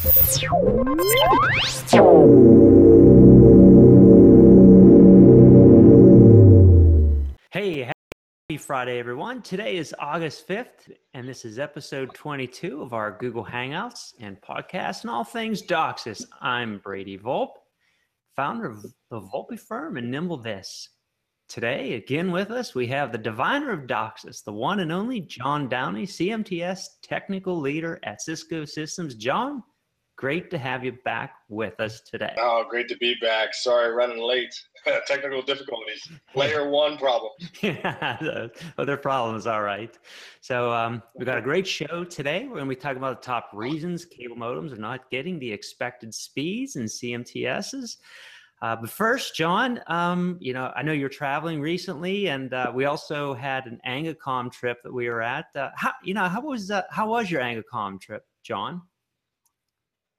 Hey, happy Friday, everyone. Today is August 5th, and this is episode 22 of our Google Hangouts and podcast and all things DOCSIS. I'm Brady Volpe, founder of the Volpe firm and Nimble This. Today, again with us, we have the diviner of DOCSIS, the one and only John Downey, CMTS technical leader at Cisco Systems. John, great to have you back with us today. Oh, great to be back. Sorry, running late. Technical difficulties. Layer one problem. yeah, other problems. All right. So um, we've got a great show today. We're going to be talking about the top reasons cable modems are not getting the expected speeds and CMTSs. Uh, but first, John, um, you know, I know you're traveling recently, and uh, we also had an ANGA COM trip that we were at. Uh, how, you know, how was uh, how was your ANGA COM trip, John?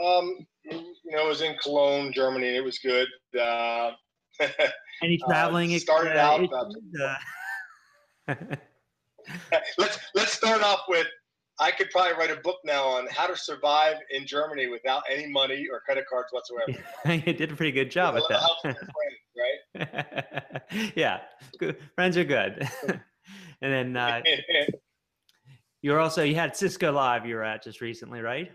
Um, you know, it was in Cologne, Germany. It was good. Uh, Any traveling? Uh, started out. Uh, let's let's start off with. I could probably write a book now on how to survive in Germany without any money or credit cards whatsoever. you did a pretty good job at that. Friends, right? yeah, good. friends are good. and then uh, you're also you had Cisco Live you were at just recently, right?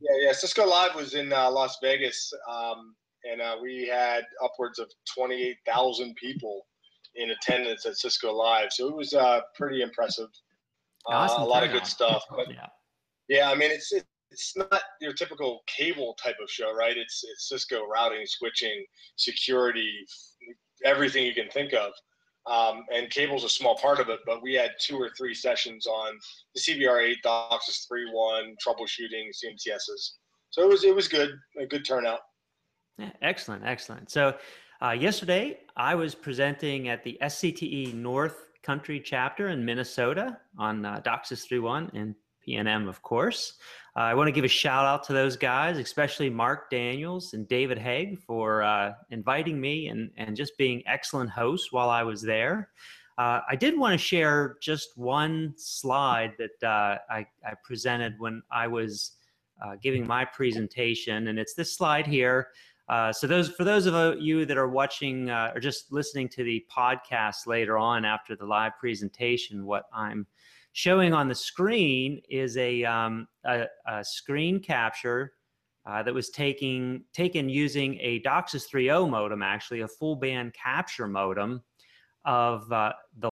Yeah, yeah. Cisco Live was in uh, Las Vegas, um, and uh, we had upwards of 28,000 people in attendance at Cisco Live. So it was uh, pretty impressive. Uh, awesome a lot of good stuff. But yeah, yeah. I mean, it's it's not your typical cable type of show, right? It's it's Cisco routing, switching, security, everything you can think of. Um, and cable's a small part of it, but we had two or three sessions on the CBR8, DOCSIS 3.1, troubleshooting, CMTSs. So it was it was good, a good turnout. Yeah, excellent, excellent. So uh, yesterday I was presenting at the SCTE North Country chapter in Minnesota on uh, DOCSIS 3.1 and PNM, of course. Uh, I want to give a shout out to those guys, especially Mark Daniels and David Haig for uh, inviting me and, and just being excellent hosts while I was there. Uh, I did want to share just one slide that uh, I, I, presented when I was uh, giving my presentation, and it's this slide here. Uh, so those for those of you that are watching or just listening to the podcast later on after the live presentation, what I'm showing on the screen is a, um, a, a, screen capture uh, that was taking, taken using a DOCSIS 3.0 modem, actually a full band capture modem of uh, the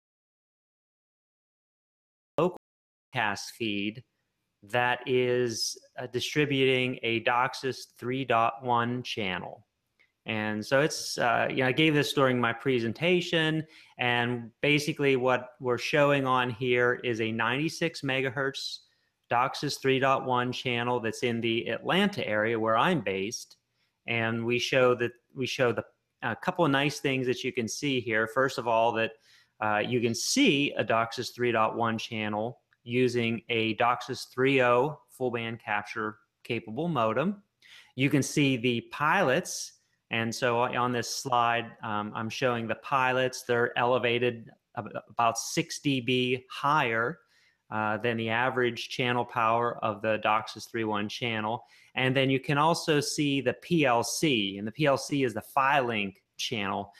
local cast feed that is uh, distributing a DOCSIS 3.1 channel. And so it's, uh, you know, I gave this during my presentation. And basically, what we're showing on here is a 96 megahertz DOCSIS 3.1 channel that's in the Atlanta area where I'm based. And we show that we show the a couple of nice things that you can see here. First of all, that uh, you can see a DOCSIS 3.1 channel using a DOCSIS 3.0 full band capture capable modem. You can see the pilots and so on this slide, um, I'm showing the pilots. They're elevated about 6 dB higher uh, than the average channel power of the DOCSIS 3.1 channel. And then you can also see the PLC, and the PLC is the PHY-Link channel.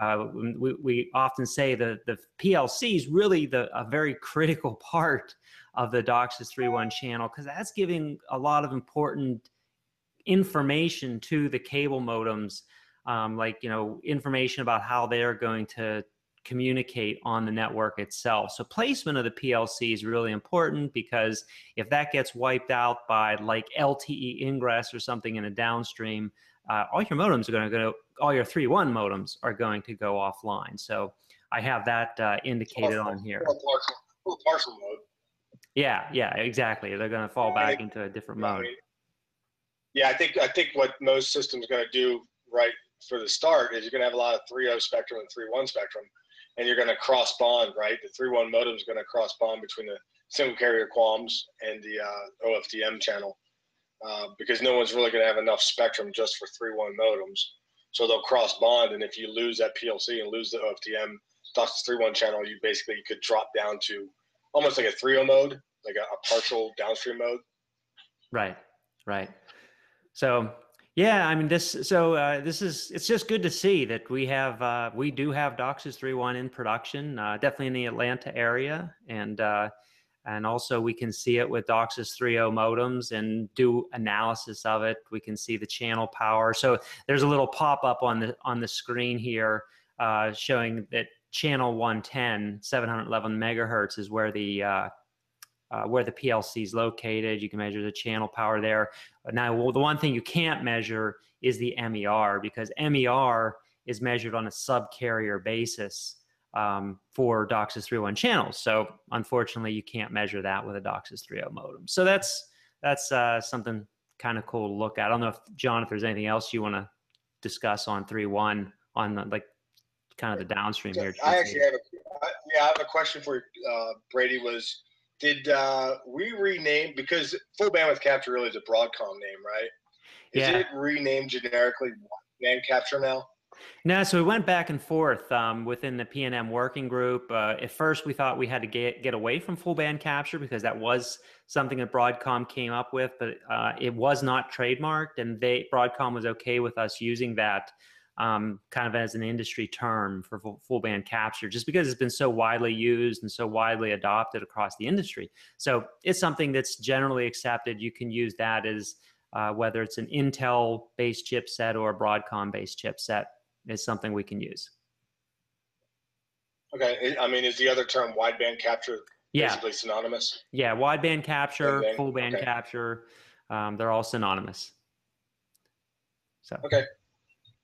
Uh, we, we, often say that the PLC is really the, a very critical part of the DOCSIS 3.1 channel because that's giving a lot of important information to the cable modems, um, like you know information about how they're going to communicate on the network itself. So placement of the PLC is really important because if that gets wiped out by like LTE ingress or something in a downstream, uh, all your modems are going to go, all your three one modems are going to go offline. So I have that uh, indicated on here. Partial, partial mode. Yeah, yeah, exactly. They're going to fall back into a different mode. Yeah, I think I think what most systems going to do right for the start is you're going to have a lot of 3.0 spectrum and 3.1 spectrum, and you're going to cross bond, right? The 3.1 modem is going to cross bond between the single carrier QAMs and the uh, OFDM channel uh, because no one's really going to have enough spectrum just for 3.1 modems. So they'll cross bond, and if you lose that PLC and lose the OFDM DOCSIS 3.1 channel, you basically could drop down to almost like a 3.0 mode, like a, a partial downstream mode. Right, right. So yeah, I mean this. So uh, this is it's just good to see that we have uh, we do have DOCSIS 3.1 in production, uh, definitely in the Atlanta area, and uh, and also we can see it with DOCSIS 3.0 modems and do analysis of it. We can see the channel power. So there's a little pop up on the on the screen here uh, showing that channel 110, 711 megahertz is where the uh, uh, where the PLC is located. You can measure the channel power there. Now, well, the one thing you can't measure is the MER because MER is measured on a subcarrier basis um, for DOCSIS 3.1 channels. So unfortunately, you can't measure that with a DOCSIS 3.0 modem. So that's that's uh, something kind of cool to look at. I don't know if John, if there's anything else you want to discuss on 3.1 on the, like kind of the downstream here. I actually have a yeah, I have a question for uh, Brady. Was did uh, we rename because full bandwidth capture really is a Broadcom name, right? Is Yeah. it renamed generically band capture now? No, so we went back and forth um, within the PNM working group. Uh, at first, we thought we had to get get away from full band capture because that was something that Broadcom came up with, but uh, it was not trademarked, and they Broadcom was okay with us using that um, kind of as an industry term for full, full band capture, just because it's been so widely used and so widely adopted across the industry. So it's something that's generally accepted. You can use that as uh, whether it's an Intel based chipset or a Broadcom based chipset is something we can use. Okay, I mean, is the other term wideband capture Yeah, basically synonymous? yeah, wideband capture, Wideband, full band okay. capture, um, they're all synonymous. So Okay.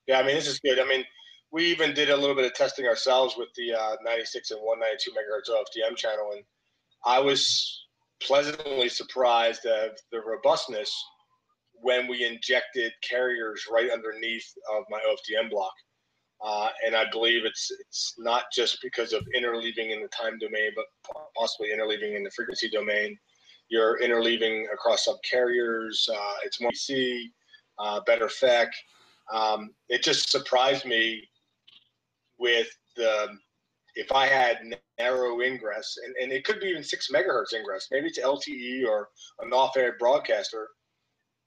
Yeah, I mean, this is good. I mean, we even did a little bit of testing ourselves with the uh, 96 and 192 megahertz OFDM channel, and I was pleasantly surprised at the robustness when we injected carriers right underneath of my OFDM block. Uh, and I believe it's it's not just because of interleaving in the time domain, but possibly interleaving in the frequency domain. You're interleaving across subcarriers. Uh, it's more PC, uh, better FEC. Um, it just surprised me with the if I had narrow ingress, and, and it could be even six megahertz ingress, maybe it's LTE or an off-air broadcaster,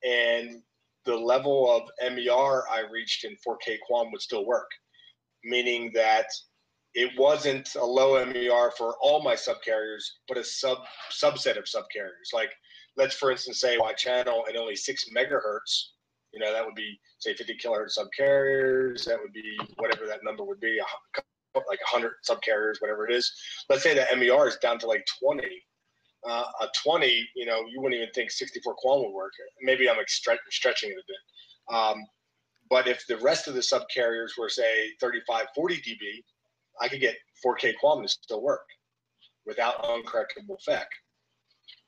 and the level of MER I reached in 4K QAM would still work, meaning that it wasn't a low MER for all my subcarriers, but a sub subset of subcarriers. Like, let's for instance say my channel and only six megahertz. You know, that would be say 50 kilohertz subcarriers. That would be whatever that number would be, like 100 subcarriers, whatever it is. Let's say the MER is down to like 20. Uh, a 20, you know, you wouldn't even think 64 QAM would work. Maybe I'm extre- stretching it a bit. Um, but if the rest of the subcarriers were say 35, 40 dB, I could get 4K QAM to still work without uncorrectable FEC,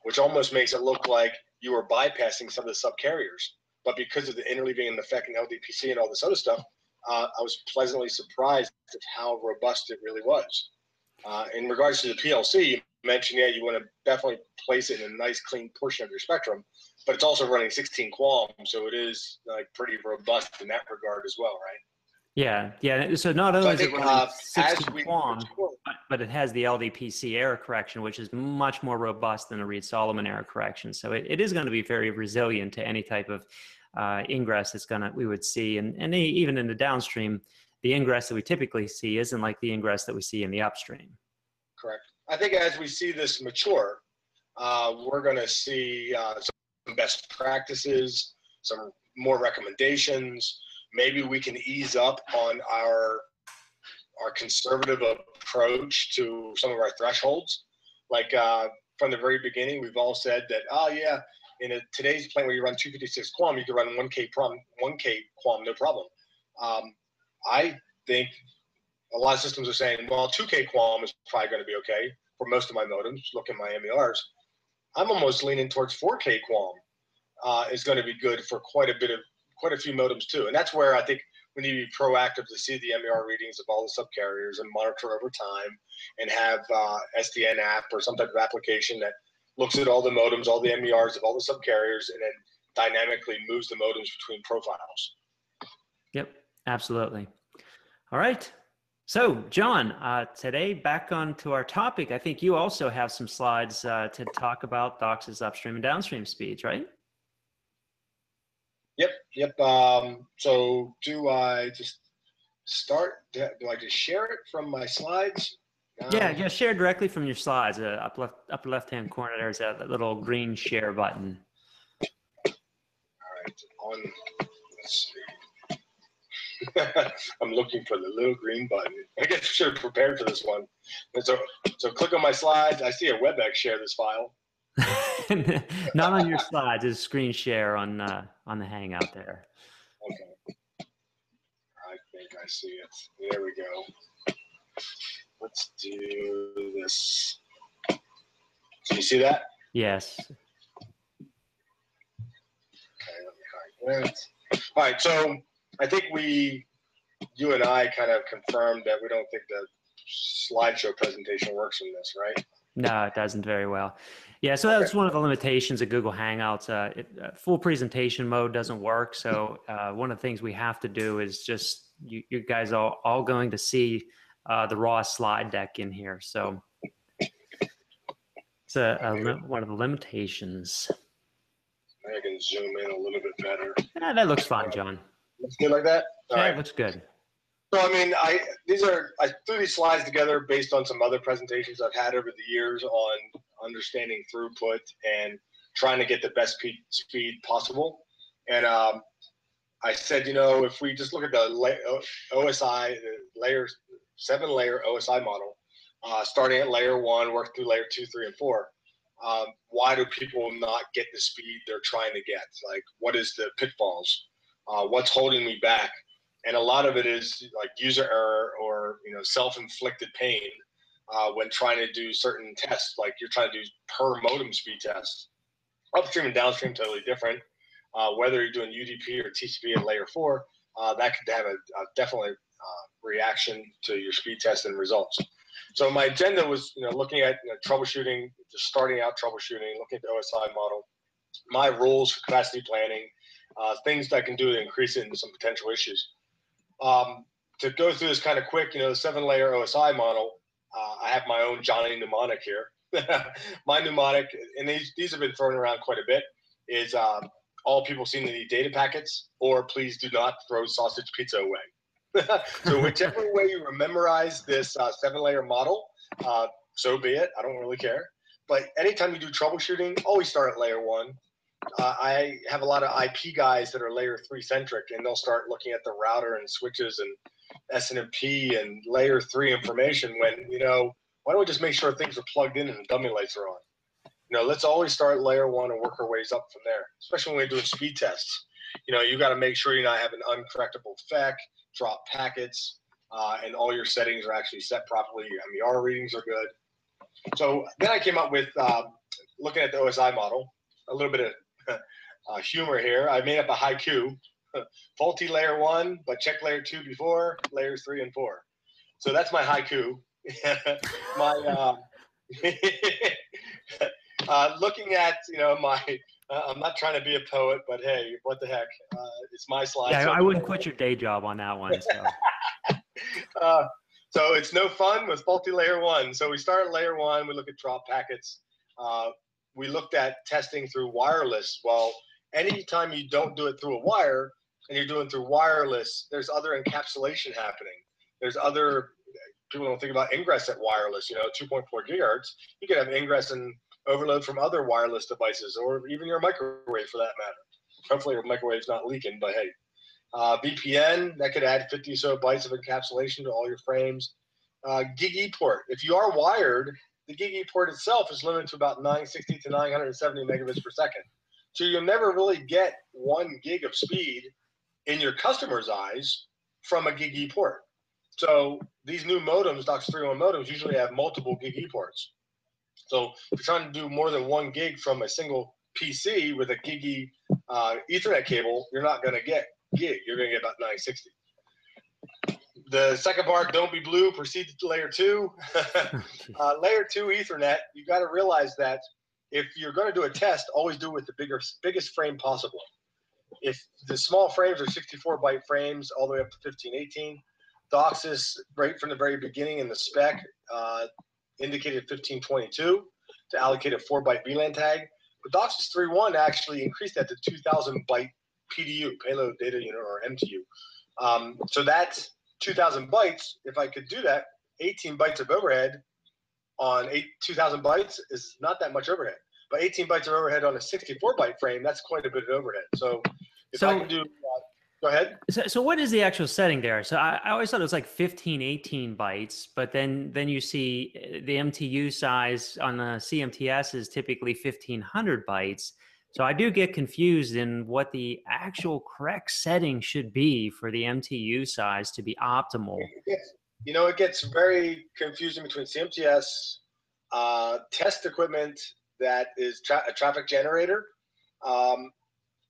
which almost makes it look like you were bypassing some of the subcarriers. But because of the interleaving and the FEC and LDPC and all this other stuff, uh, I was pleasantly surprised at how robust it really was. Uh, in regards to the PLC, you mentioned, yeah, you want to definitely place it in a nice, clean portion of your spectrum, but it's also running 16 QAM, so it is like pretty robust in that regard as well, right? yeah, yeah. So not only I is it think running uh, 60 as we quam, but, it has the LDPC error correction, which is much more robust than a Reed Solomon error correction. So it, it is going to be very resilient to any type of uh, ingress that's going to we would see, and and even in the downstream, the ingress that we typically see isn't like the ingress that we see in the upstream. Correct. I think as we see this mature, uh, we're going to see uh, some best practices, some more recommendations. Maybe we can ease up on our our conservative approach to some of our thresholds. Like uh, from the very beginning, we've all said that, oh yeah, in a, today's plane where you run 256 QAM, you can run 1K prom, 1K QAM, no problem. Um, I think a lot of systems are saying, well, 2K QAM is probably going to be okay for most of my modems. Look at my MERs. I'm almost leaning towards 4K QAM uh, is going to be good for quite a bit of quite a few modems too. And that's where I think we need to be proactive to see the MER readings of all the subcarriers and monitor over time, and have uh, SDN app or some type of application that looks at all the modems, all the MERs of all the subcarriers, and then dynamically moves the modems between profiles. Yep, absolutely. All right. So, John, uh, today back on to our topic. I think you also have some slides uh, to talk about DOCSIS upstream and downstream speeds, right? Yep, Yep. Um, so do I just start? Do I just share it from my slides? Yeah, um, just share directly from your slides. Uh, up left, upper left hand corner, there's that little green share button. All right. On. Let's see. I'm looking for the little green button. I guess I should have prepared for this one. And so, so click on my slides. I see a WebEx share this file. Not on your slides. It's screen share on uh, on the Hangout there. Okay. I think I see it. There we go. Let's do this. So you see that? Yes. Okay, let me hide that. All right, so I think we, you and I, kind of confirmed that we don't think the slideshow presentation works in this, right? No, it doesn't very well. Yeah, so that's one of the limitations of Google Hangouts. Uh, it, uh, full presentation mode doesn't work. So uh, one of the things we have to do is just you, you guys are all going to see uh, the raw slide deck in here. So it's a, a one of the limitations. I can zoom in a little bit better. Yeah, that looks fine, John. Looks good like that. All yeah, right. looks good. So I mean, I these are I threw these slides together based on some other presentations I've had over the years on understanding throughput and trying to get the best speed possible. And um, I said, you know, if we just look at the OSI layer seven layer OSI model, uh, starting at layer one, work through layer two, three, and four. Um, why do people not get the speed they're trying to get? Like, what is the pitfalls? Uh, what's holding me back? And a lot of it is like user error or you know self-inflicted pain uh, when trying to do certain tests like you're trying to do per modem speed tests. Upstream and downstream totally different. Uh, whether you're doing udp or tcp at layer four uh, that could have a, a definitely uh, reaction to your speed test and results. So my agenda was you know looking at you know, troubleshooting just starting out troubleshooting looking at the osi model my rules for capacity planning uh, things that I can do to increase it in some potential issues um, to go through this kind of quick, you know, the seven layer OSI model, uh, I have my own Johnny mnemonic here. my mnemonic, and these, these have been thrown around quite a bit, is um, all people seem to need data packets, or please do not throw sausage pizza away. so whichever way you memorize this uh, seven layer model, uh, so be it. I don't really care. But anytime you do troubleshooting, always start at layer one uh, I have a lot of IP guys that are layer three centric, and they'll start looking at the router and switches and SNMP and layer three information. When you know, why don't we just make sure things are plugged in and the dummy lights are on? You know, let's always start layer one and work our ways up from there. Especially when we're doing speed tests. You know, you got to make sure you're not having uncorrectable FEC, drop packets, uh, and all your settings are actually set properly. Your MER readings are good. So then I came up with uh, looking at the OSI model, a little bit of uh, humor here. I made up a haiku. Faulty layer one, but check layer two before layers three and four. So that's my haiku. my uh, uh, looking at you know my. Uh, I'm not trying to be a poet, but hey, what the heck? Uh, it's my slide. Yeah, so I wouldn't quit your day job on that one. So. Uh, so it's no fun with faulty layer one. So we start at layer one. We look at drop packets. We looked at testing through wireless. Well, anytime you don't do it through a wire and you're doing through wireless, there's other encapsulation happening. There's other people don't think about ingress at wireless. You know, 2.4 gigahertz. You could have ingress and overload from other wireless devices, or even your microwave for that matter. Hopefully, your microwave's not leaking, but hey, uh, VPN that could add 50 so bytes of encapsulation to all your frames. Uh, GigE port. If you are wired the GigE port itself is limited to about 960 to 970 megabits per second. So you'll never really get one gig of speed in your customer's eyes from a GigE port. So these new modems, DOCSIS 3.1 modems, usually have multiple GigE ports. So if you're trying to do more than one gig from a single PC with a GigE uh, Ethernet cable, you're not going to get gig. You're going to get about 960 the second part, don't be blue, proceed to layer two. uh, layer two Ethernet, you got to realize that if you're going to do a test, always do it with the bigger, biggest frame possible. If the small frames are 64 byte frames all the way up to 15, 18, DOCSIS right from the very beginning in the spec uh, indicated 1522 to allocate a four byte VLAN tag. But DOCSIS 3.1 actually increased that to 2000 byte PDU, payload data unit, or MTU. Um, so that's 2,000 bytes. If I could do that, 18 bytes of overhead on eight, 2,000 bytes is not that much overhead. But 18 bytes of overhead on a 64 byte frame, that's quite a bit of overhead. So if So- I can do, uh, go ahead. So, so what is the actual setting there? So I, I always thought it was like 15, 18 bytes, but then then you see uh, the MTU size on the CMTS is typically 1500 bytes. So I do get confused in what the actual correct setting should be for the MTU size to be optimal. Gets- you know, it gets very confusing between CMTS, uh, test equipment that is tra- a traffic generator, um,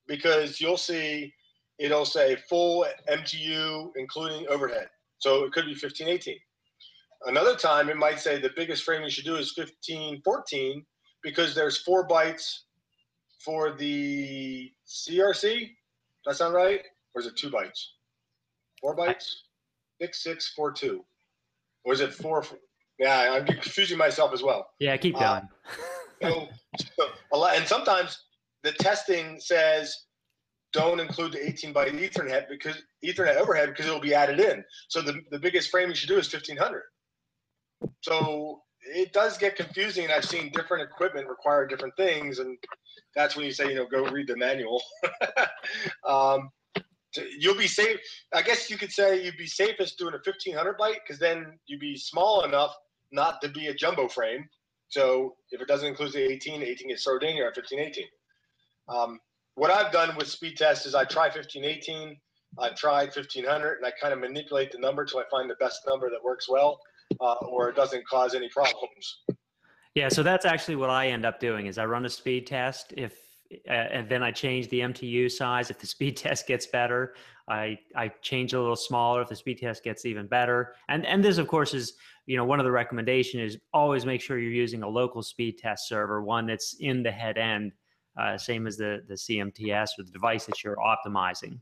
because you'll see it'll say full MTU including overhead. So it could be 1518. Another time it might say the biggest frame you should do is 1514 because there's four bytes for the CRC. Does That sound right? Or is it two bytes? Four bytes? Six, six, four, two. Or is it four? Yeah, I'm confusing myself as well. Yeah, keep Uh, going. So, so a lot, and sometimes the testing says don't include the 18 byte Ethernet because Ethernet overhead because it'll be added in. So the, the biggest frame you should do is 1500. So it does get confusing, I've seen different equipment require different things, and that's when you say, you know, go read the manual. um, to- you'll be safe. I guess you could say you'd be safest doing a 1500 byte because then you'd be small enough not to be a jumbo frame. So if it doesn't include the 18, 18 gets thrown in, you're at 1518. Um, what I've done with speed tests is I try 1518, I've tried 1500, and I kind of manipulate the number till I find the best number that works well, uh, or it doesn't cause any problems. Yeah, so that's actually what I end up doing is I run a speed test if uh, and then I change the MTU size if the speed test gets better. I I change a little smaller if the speed test gets even better. And and this of course is you know one of the recommendation is always make sure you're using a local speed test server, one that's in the head end, uh, same as the the CMTS or the device that you're optimizing.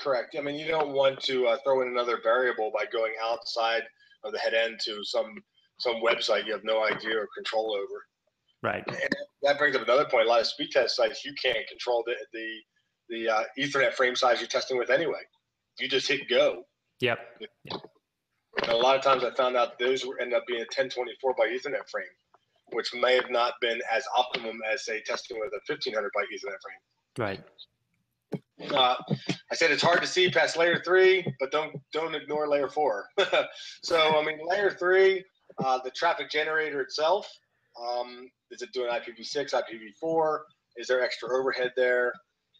Correct. I mean, you don't want to uh, throw in another variable by going outside of the head end to some some website you have no idea or control over. Right. that brings up another point. A lot of speed test sites, you can't control the the the uh, Ethernet frame size you're testing with anyway. You just hit go. Yep. And a lot of times, I found out those were end up being a 1024 by Ethernet frame, which may have not been as optimum as say testing with a 1500 by Ethernet frame. Right. Uh, I said it's hard to see past layer three, but don't don't ignore layer four. so I mean, layer three, uh, the traffic generator itself, um, is it doing IPv6, IPv4? Is there extra overhead there?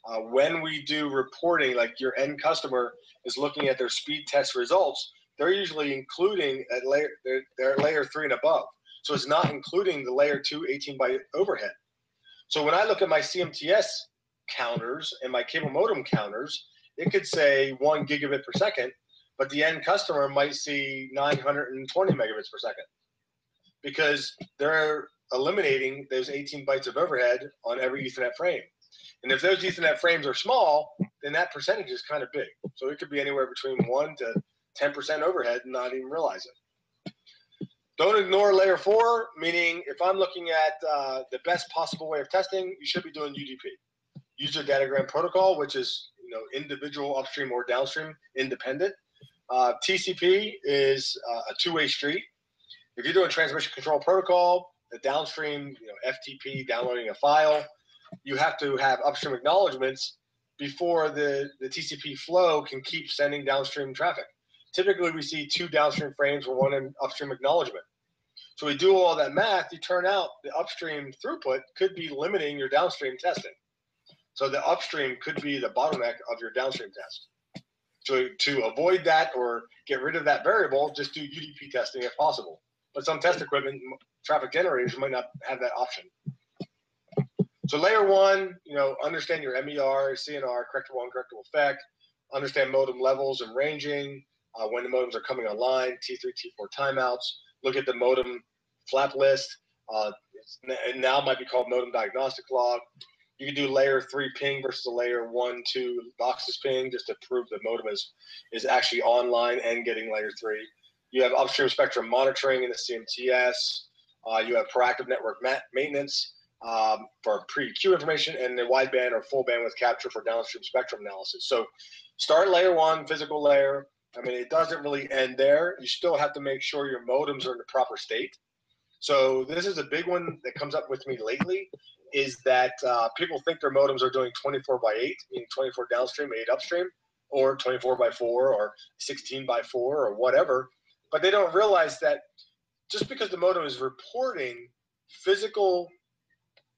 Uh, when we do reporting, like your end customer is looking at their speed test results, they're usually including at layer they're, they're layer three and above. So it's not including the layer two 18 byte overhead. So when I look at my CMTS counters and my cable modem counters, it could say one gigabit per second, but the end customer might see 920 megabits per second because they're eliminating those 18 bytes of overhead on every Ethernet frame. And if those Ethernet frames are small, then that percentage is kind of big. So it could be anywhere between 1 to 10% overhead and not even realize it. Don't ignore layer four, meaning if I'm looking at uh, the best possible way of testing, you should be doing UDP user datagram protocol, which is you know individual upstream or downstream independent. Uh, TCP is uh, a two-way street. If you're doing transmission control protocol, the downstream, you know, FTP downloading a file, you have to have upstream acknowledgments before the, the TCP flow can keep sending downstream traffic. Typically, we see two downstream frames for one upstream acknowledgement. So we do all that math, you turn out the upstream throughput could be limiting your downstream testing. So the upstream could be the bottleneck of your downstream test. So to avoid that or get rid of that variable, just do UDP testing if possible. But some test equipment, traffic generators might not have that option. So layer one, you know, understand your MER, CNR, correctable, and uncorrectable effect, understand modem levels and ranging, uh, when the modems are coming online, T3, T4 timeouts, look at the modem flap list. Uh, now might be called modem diagnostic log. You can do layer three ping versus layer one, two boxes ping just to prove the modem is, is actually online and getting layer three. You have upstream spectrum monitoring in the CMTS. Uh, you have proactive network ma- maintenance. um, for pre-EQ information and the wideband or full bandwidth capture for downstream spectrum analysis. So start layer one, physical layer. I mean, it doesn't really end there. You still have to make sure your modems are in the proper state. So this is a big one that comes up with me lately is that uh, people think their modems are doing 24 by 8, meaning 24 downstream, 8 upstream, or 24 by 4, or 16 by 4, or whatever. But they don't realize that just because the modem is reporting physical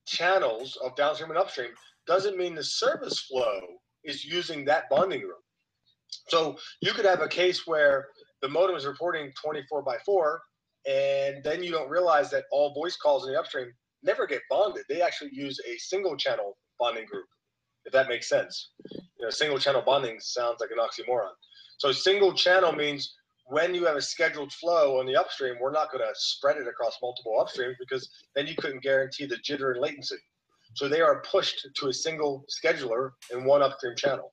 channels of downstream and upstream doesn't mean the service flow is using that bonding group. So you could have a case where the modem is reporting 24 by 4, and then you don't realize that all voice calls in the upstream never get bonded. They actually use a single channel bonding group, if that makes sense. You know, single channel bonding sounds like an oxymoron. So single channel means when you have a scheduled flow on the upstream, we're not going to spread it across multiple upstreams because then you couldn't guarantee the jitter and latency. So they are pushed to a single scheduler in one upstream channel.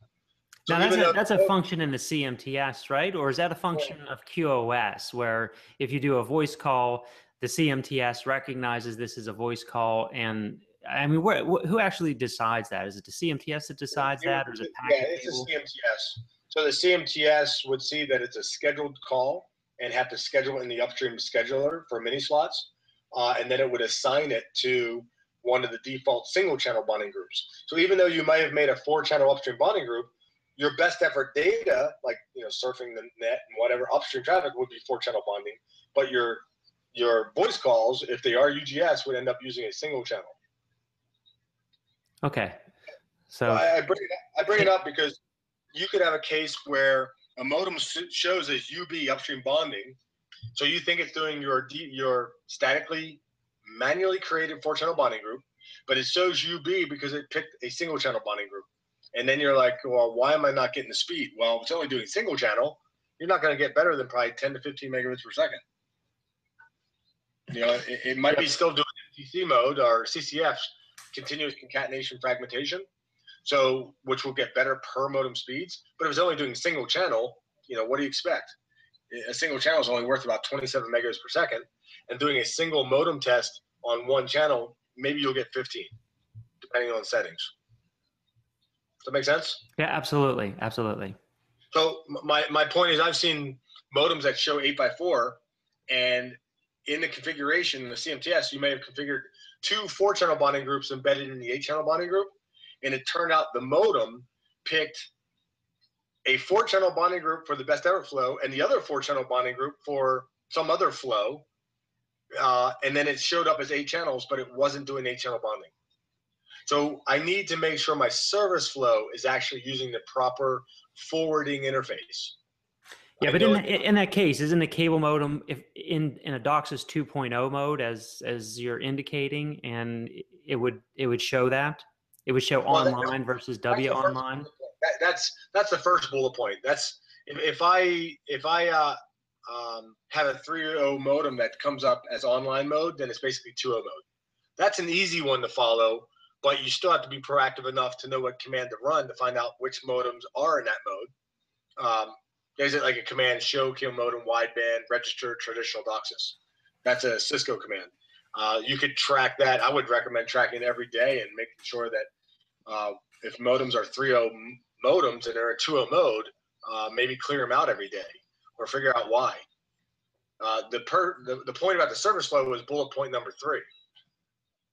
So now that's a, that's a function in the CMTS, right? Or is that a function of QoS where if you do a voice call, the CMTS recognizes this as a voice call and I mean, where, who actually decides that? Is it the CMTS that decides that, or is it packet Yeah, it's a CMTS. So the CMTS would see that it's a scheduled call and have to schedule in the upstream scheduler for mini slots, uh, and then it would assign it to one of the default single channel bonding groups. So even though you might have made a four channel upstream bonding group, your best effort data, like you know surfing the net and whatever upstream traffic, would be four channel bonding, but your your voice calls, if they are UGS, would end up using a single channel. Okay, so I, I bring it, I bring it up because you could have a case where a modem shows as UB upstream bonding. So you think it's doing your your statically manually created four channel bonding group, but it shows UB because it picked a single channel bonding group. And then you're like, well, why am I not getting the speed? Well, it's only doing single channel. You're not going to get better than probably 10 to 15 megabits per second. You know, it, it might be still doing CC mode or CCF, continuous concatenation fragmentation, so which will get better per modem speeds. But if it's only doing single channel, you know, what do you expect? A single channel is only worth about 27 megabits per second, and doing a single modem test on one channel, maybe you'll get 15, depending on settings. Does that make sense? Yeah, absolutely, absolutely. So my my point is, I've seen modems that show eight by four, and in the configuration in the CMTS, you may have configured two four channel bonding groups embedded in the eight channel bonding group and it turned out the modem picked a four channel bonding group for the best effort flow and the other four channel bonding group for some other flow. Uh, and then it showed up as eight channels, but it wasn't doing eight channel bonding. So I need to make sure my service flow is actually using the proper forwarding interface. Yeah, but in, the, in that case, isn't the cable modem if in in a DOCSIS 2.0 mode as as you're indicating, and it would it would show that? It would show well, online versus W online. That, that's that's the first bullet point. That's if, if I if I uh, um, have a 3.0 modem that comes up as online mode, then it's basically 2.0 mode. That's an easy one to follow, but you still have to be proactive enough to know what command to run to find out which modems are in that mode. Um, there's like a command show cable modem wideband register traditional DOCSIS. That's a Cisco command. Uh, you could track that. I would recommend tracking every day and making sure that uh, if modems are 3.0 modems and they're in 2.0 mode, uh, maybe clear them out every day or figure out why. Uh, the, per, the, the point about the service flow was bullet point number three.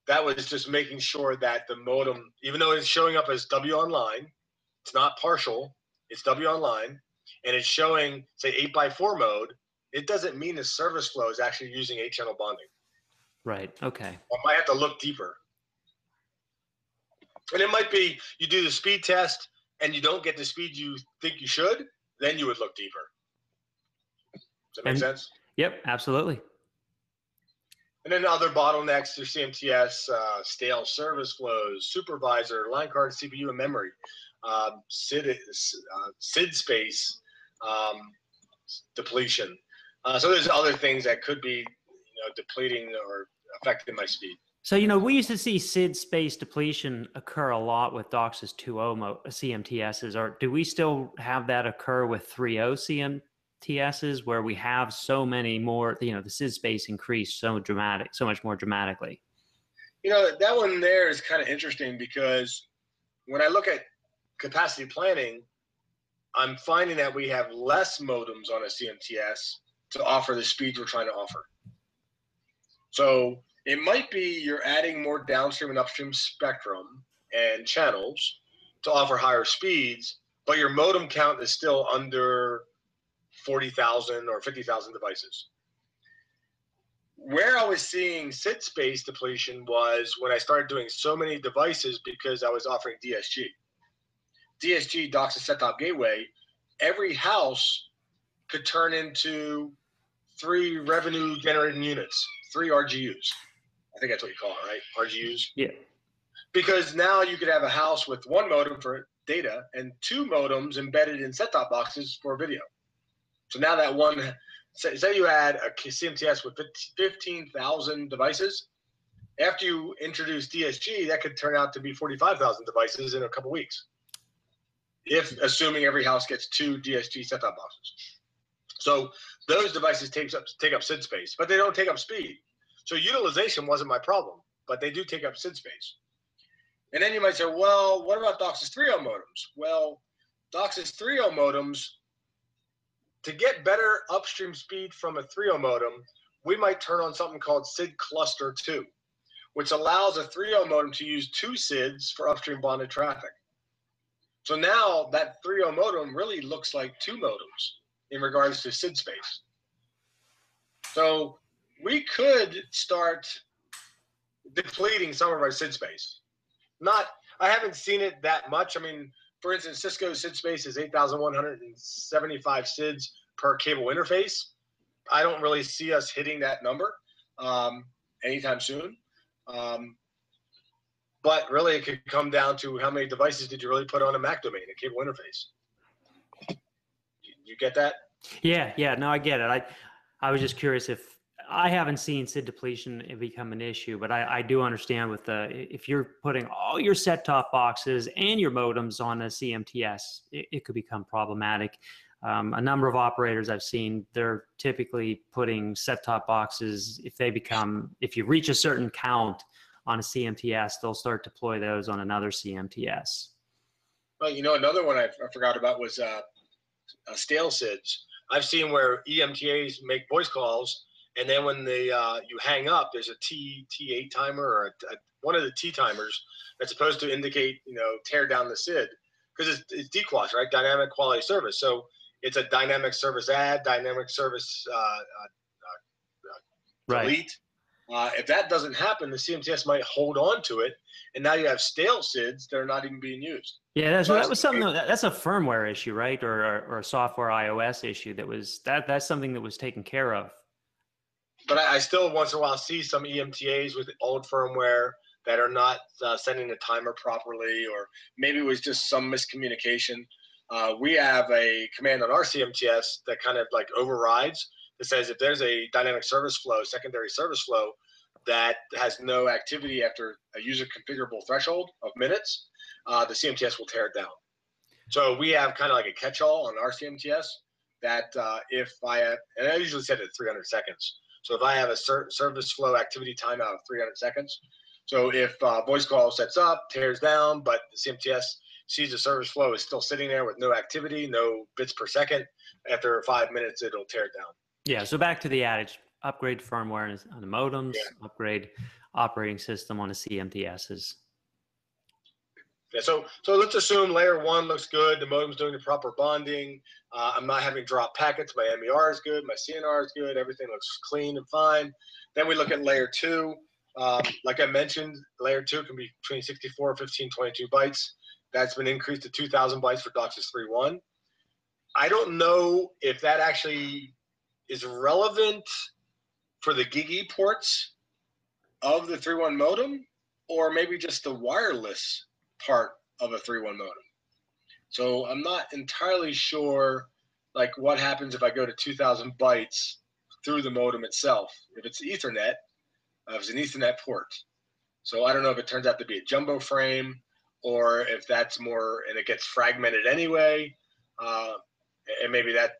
That was just making sure that the modem, even though it's showing up as W online, it's not partial, it's W online, and it's showing, say, 8 by 4 mode, it doesn't mean the service flow is actually using 8 channel bonding. Right. Okay. I might have to look deeper. And it might be you do the speed test and you don't get the speed you think you should, then you would look deeper. Does that make and, sense? Yep, absolutely. And then other bottlenecks, your CMTS, uh, stale service flows, supervisor, line card, CPU, and memory, um, SID, uh, SID space um, depletion. Uh, so there's other things that could be, you know, depleting or affecting my speed. So, you know, we used to see SID space depletion occur a lot with DOCSIS 2.0 CMTSs. Or do we still have that occur with 3.0 CMTSs where we have so many more, you know, the SID space increased so dramatic, so much more dramatically? You know, that one there is kind of interesting because when I look at capacity planning, I'm finding that we have less modems on a CMTS to offer the speeds we're trying to offer. So it might be you're adding more downstream and upstream spectrum and channels to offer higher speeds, but your modem count is still under 40,000 or 50,000 devices. Where I was seeing SID space depletion was when I started doing so many devices because I was offering DSG. DSG, DOCSIS Set Top Gateway, every house could turn into three revenue generating units, three RGUs. I think that's what you call it, right? RGUs. Yeah. Because now you could have a house with one modem for data and two modems embedded in set-top boxes for video. So now that one, say, say you had a CMTS with 15,000 devices. After you introduce DSG, that could turn out to be 45,000 devices in a couple weeks if assuming every house gets two DSG set-top boxes. So those devices take up take up SID space, but they don't take up speed. So utilization wasn't my problem, but they do take up SID space. And then you might say, well, what about DOCSIS 3.0 modems? Well, DOCSIS 3.0 modems, to get better upstream speed from a 3.0 modem, we might turn on something called SID cluster 2, which allows a 3.0 modem to use two SIDs for upstream bonded traffic. So now that 3.0 modem really looks like two modems in regards to SID space. So we could start depleting some of our SID space. Not, I haven't seen it that much. I mean, for instance, Cisco SID space is 8,175 SIDs per cable interface. I don't really see us hitting that number um, anytime soon. Um, but really, it could come down to how many devices did you really put on a MAC domain, a cable interface. You get that? Yeah, yeah. No, I get it. I, I was just curious if I haven't seen SID depletion become an issue, but I, I do understand with the if you're putting all your set-top boxes and your modems on a CMTS, it, it could become problematic. Um, a number of operators I've seen, they're typically putting set-top boxes if they become if you reach a certain count on a CMTS, they'll start deploy those on another CMTS. Well, you know, another one I, I forgot about was uh, uh, stale SIDs. I've seen where EMTAs make voice calls, and then when they uh, you hang up, there's a T T8 timer or a, a, one of the T timers that's supposed to indicate, you know, tear down the SID because it's, it's DQoS, right? Dynamic quality service. So it's a dynamic service add, dynamic service uh, uh, uh delete. Right uh, if that doesn't happen, the CMTS might hold on to it, and now you have stale SIDs that are not even being used. Yeah, that's, so that was something that, that's a firmware issue, right, or, or, or a software iOS issue that was that that's something that was taken care of. But I, I still once in a while see some EMTAs with old firmware that are not uh, sending the timer properly, or maybe it was just some miscommunication. Uh, we have a command on our CMTS that kind of like overrides that says if there's a dynamic service flow, secondary service flow that has no activity after a user configurable threshold of minutes, uh, the CMTS will tear it down. So we have kind of like a catch-all on our CMTS that uh, if I have, and I usually set it at 300 seconds. So if I have a certain service flow activity timeout of 300 seconds, so if uh, voice call sets up, tears down, but the CMTS sees the service flow is still sitting there with no activity, no bits per second, after five minutes, it'll tear it down. Yeah. So back to the adage: upgrade firmware on the modems, yeah. upgrade operating system on the CMTSs. Yeah, so so let's assume layer one looks good. The modem's doing the proper bonding. Uh, I'm not having drop packets. My MER is good. My CNR is good. Everything looks clean and fine. Then we look at layer two. Um, like I mentioned, layer two can be between 64, 15, 22 bytes. That's been increased to 2,000 bytes for DOCSIS 3.1. I don't know if that actually is relevant for the GigE ports of the 3.1 modem, or maybe just the wireless part of a 3.1 modem. So I'm not entirely sure like what happens if I go to 2000 bytes through the modem itself. If it's Ethernet, uh, if it's an Ethernet port. So I don't know if it turns out to be a jumbo frame or if that's more and it gets fragmented anyway. Uh, and maybe that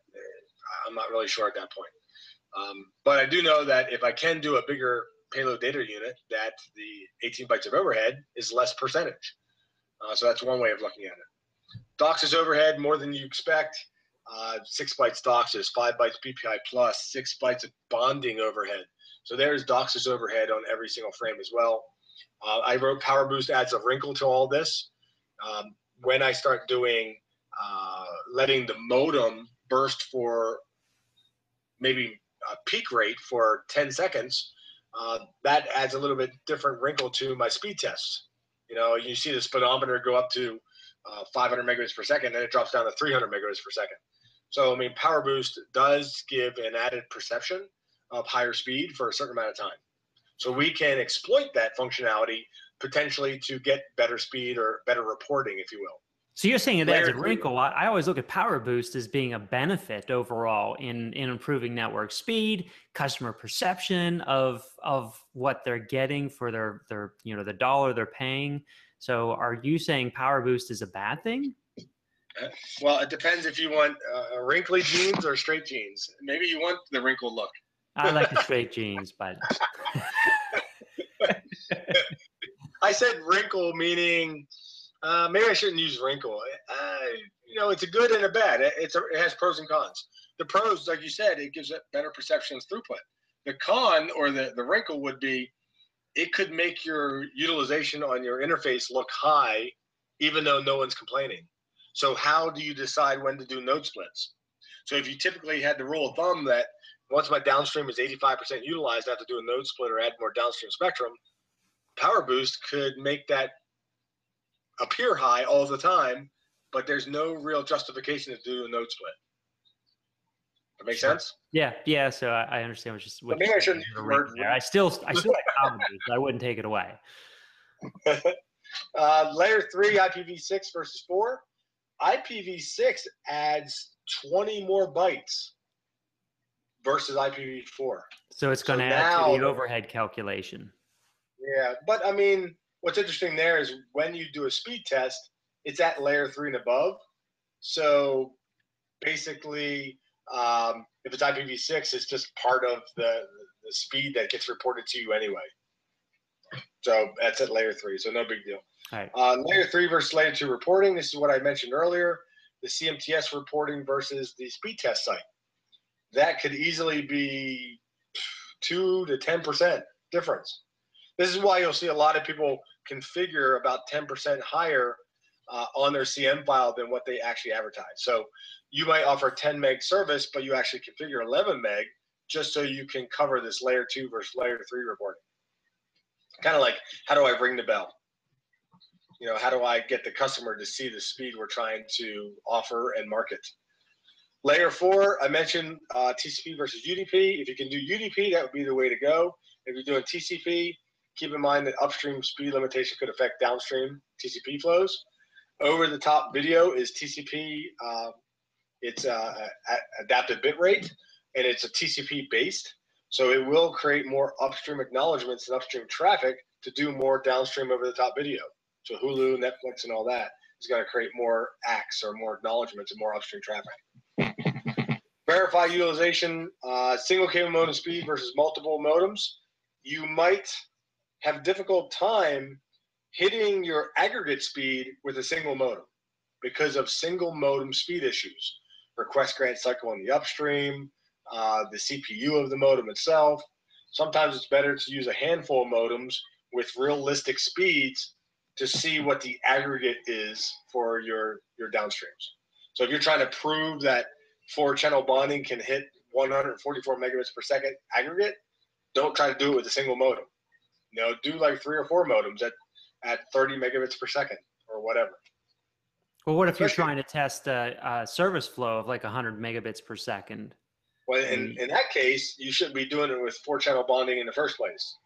I'm not really sure at that point. Um, but I do know that if I can do a bigger payload data unit that the 18 bytes of overhead is less percentage. Uh, so that's one way of looking at it. DOCSIS overhead more than you expect. Uh, six bytes DOCSIS, five bytes BPI plus, six bytes of bonding overhead. So there's DOCSIS overhead on every single frame as well. Uh, I wrote Power Boost adds a wrinkle to all this. Um, when I start doing uh, letting the modem burst for maybe a peak rate for 10 seconds, uh, that adds a little bit different wrinkle to my speed tests. You know, you see the speedometer go up to uh, 500 megabits per second, and it drops down to 300 megabits per second. So, I mean, Power Boost does give an added perception of higher speed for a certain amount of time. So we can exploit that functionality potentially to get better speed or better reporting, if you will. So you're saying it adds a wrinkle. I, I always look at Power Boost as being a benefit overall in in improving network speed, customer perception of of what they're getting for their their you know the dollar they're paying. So are you saying Power Boost is a bad thing? Uh, well, it depends if you want uh, wrinkly jeans or straight jeans. Maybe you want the wrinkled look. I like the straight jeans, but I said wrinkle meaning uh, maybe I shouldn't use wrinkle. Uh, you know, it's a good and a bad. It's a, it has pros and cons. The pros, like you said, it gives it better perception throughput. The con or the, the wrinkle would be it could make your utilization on your interface look high, even though no one's complaining. So how do you decide when to do node splits? So if you typically had the rule of thumb that once my downstream is 85% utilized, I have to do a node split or add more downstream spectrum, Power Boost could make that appear high all the time, but there's no real justification to do a node split. That makes sure. sense? Yeah, yeah. So I, I understand what you're. What maybe I shouldn't there. I still, I still like Boost. I wouldn't take it away. uh, layer three IPv6 versus four. IPv6 adds 20 more bytes versus IPv4. So it's going so to add to the overhead calculation. Yeah, but I mean, what's interesting there is when you do a speed test, it's at layer three and above. So basically, um, if it's IPv6, it's just part of the, the speed that gets reported to you anyway. So that's at layer three, so no big deal. Right. Uh, layer three versus layer two reporting. This is what I mentioned earlier: the CMTS reporting versus the speed test site. That could easily be two to ten percent difference. This is why you'll see a lot of people configure about 10% higher uh, on their CM file than what they actually advertise. So you might offer 10 meg service, but you actually configure 11 meg just so you can cover this layer two versus layer three reporting. Kind of like, how do I ring the bell? You know, how do I get the customer to see the speed we're trying to offer and market? Layer four, I mentioned uh, TCP versus UDP. If you can do UDP, that would be the way to go. If you're doing TCP, Keep in mind that upstream speed limitation could affect downstream TCP flows. Over the top video is TCP. Uh, it's uh, adaptive bit rate, and it's a TCP based. So it will create more upstream acknowledgments and upstream traffic to do more downstream over the top video. So Hulu, Netflix, and all that is going to create more ACKs or more acknowledgments and more upstream traffic. Verify utilization, uh, single cable modem speed versus multiple modems. You might have difficult time hitting your aggregate speed with a single modem because of single modem speed issues. Request grant cycle in the upstream, uh, the CPU of the modem itself. Sometimes it's better to use a handful of modems with realistic speeds to see what the aggregate is for your, your downstreams. So if you're trying to prove that four channel bonding can hit 144 megabits per second aggregate, don't try to do it with a single modem. You know, do like three or four modems at at 30 megabits per second or whatever. Well, what if Especially, you're trying to test a, a, service flow of like 100 megabits per second? Well, in, in that case, you shouldn't be doing it with four channel bonding in the first place.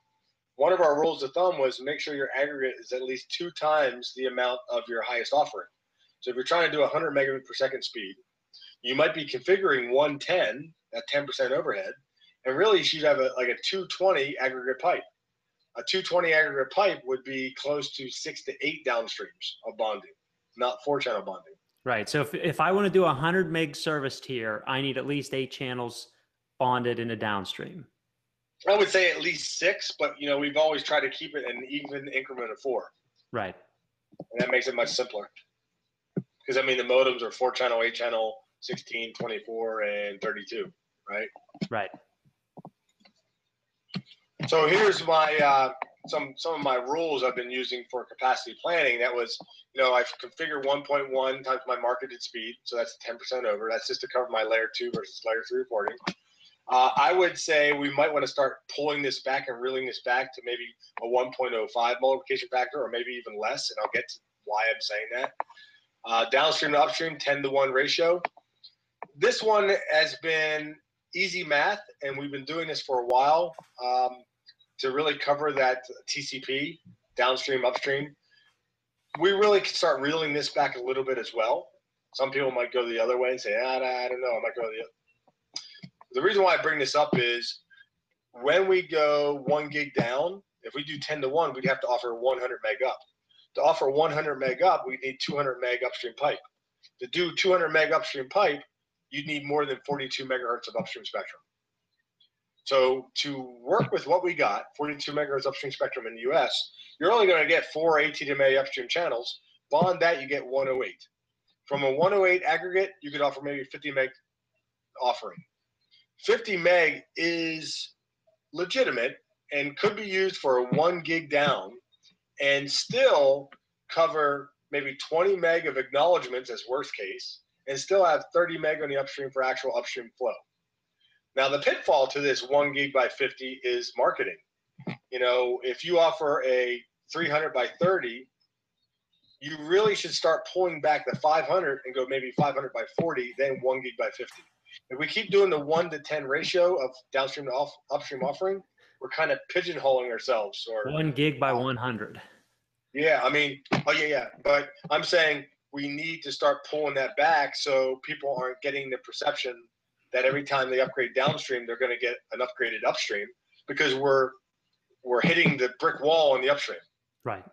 One of our rules of thumb was make sure your aggregate is at least two times the amount of your highest offering. So if you're trying to do 100 megabit per second speed, you might be configuring 110 at 10% overhead, and really you should have a, like a 220 aggregate pipe a 220 aggregate pipe would be close to six to eight downstreams of bonding, not four channel bonding. Right. So if, if I want to do a 100 meg service tier, I need at least eight channels bonded in a downstream. I would say at least six, but you know we've always tried to keep it an even increment of four. Right. And that makes it much simpler. Because I mean the modems are four channel, eight channel, 16, 24, and 32, right? Right. So here's my uh, some some of my rules I've been using for capacity planning. That was, you know, I've configured 1.1 times my marketed speed, so that's 10% over. That's just to cover my layer two versus layer three reporting. Uh, I would say we might want to start pulling this back and reeling this back to maybe a 1.05 multiplication factor, or maybe even less. And I'll get to why I'm saying that. Uh, downstream to upstream, 10 to 1 ratio. This one has been easy math, and we've been doing this for a while. Um, to really cover that TCP downstream, upstream, we really can start reeling this back a little bit as well. Some people might go the other way and say, ah, I don't know, I might go the other. The reason why I bring this up is when we go one gig down, if we do 10 to 1, we'd have to offer 100 meg up. To offer 100 meg up, we need 200 meg upstream pipe. To do 200 meg upstream pipe, you'd need more than 42 megahertz of upstream spectrum. So to work with what we got, 42 megahertz upstream spectrum in the US, you're only going to get four ATDMA upstream channels. Beyond that, you get 108. From a 108 aggregate, you could offer maybe 50 meg offering. 50 meg is legitimate and could be used for a one gig down and still cover maybe 20 meg of acknowledgments as worst case and still have 30 meg on the upstream for actual upstream flow. Now, the pitfall to this one gig by 50 is marketing. You know, if you offer a 300 by 30, you really should start pulling back the 500 and go maybe 500 by 40, then one gig by 50. If we keep doing the one to 10 ratio of downstream to off, upstream offering, we're kind of pigeonholing ourselves. Or one gig by 100. Yeah, I mean, oh yeah, yeah. But I'm saying we need to start pulling that back so people aren't getting the perception that every time they upgrade downstream, they're going to get an upgraded upstream because we're we're hitting the brick wall in the upstream. Right.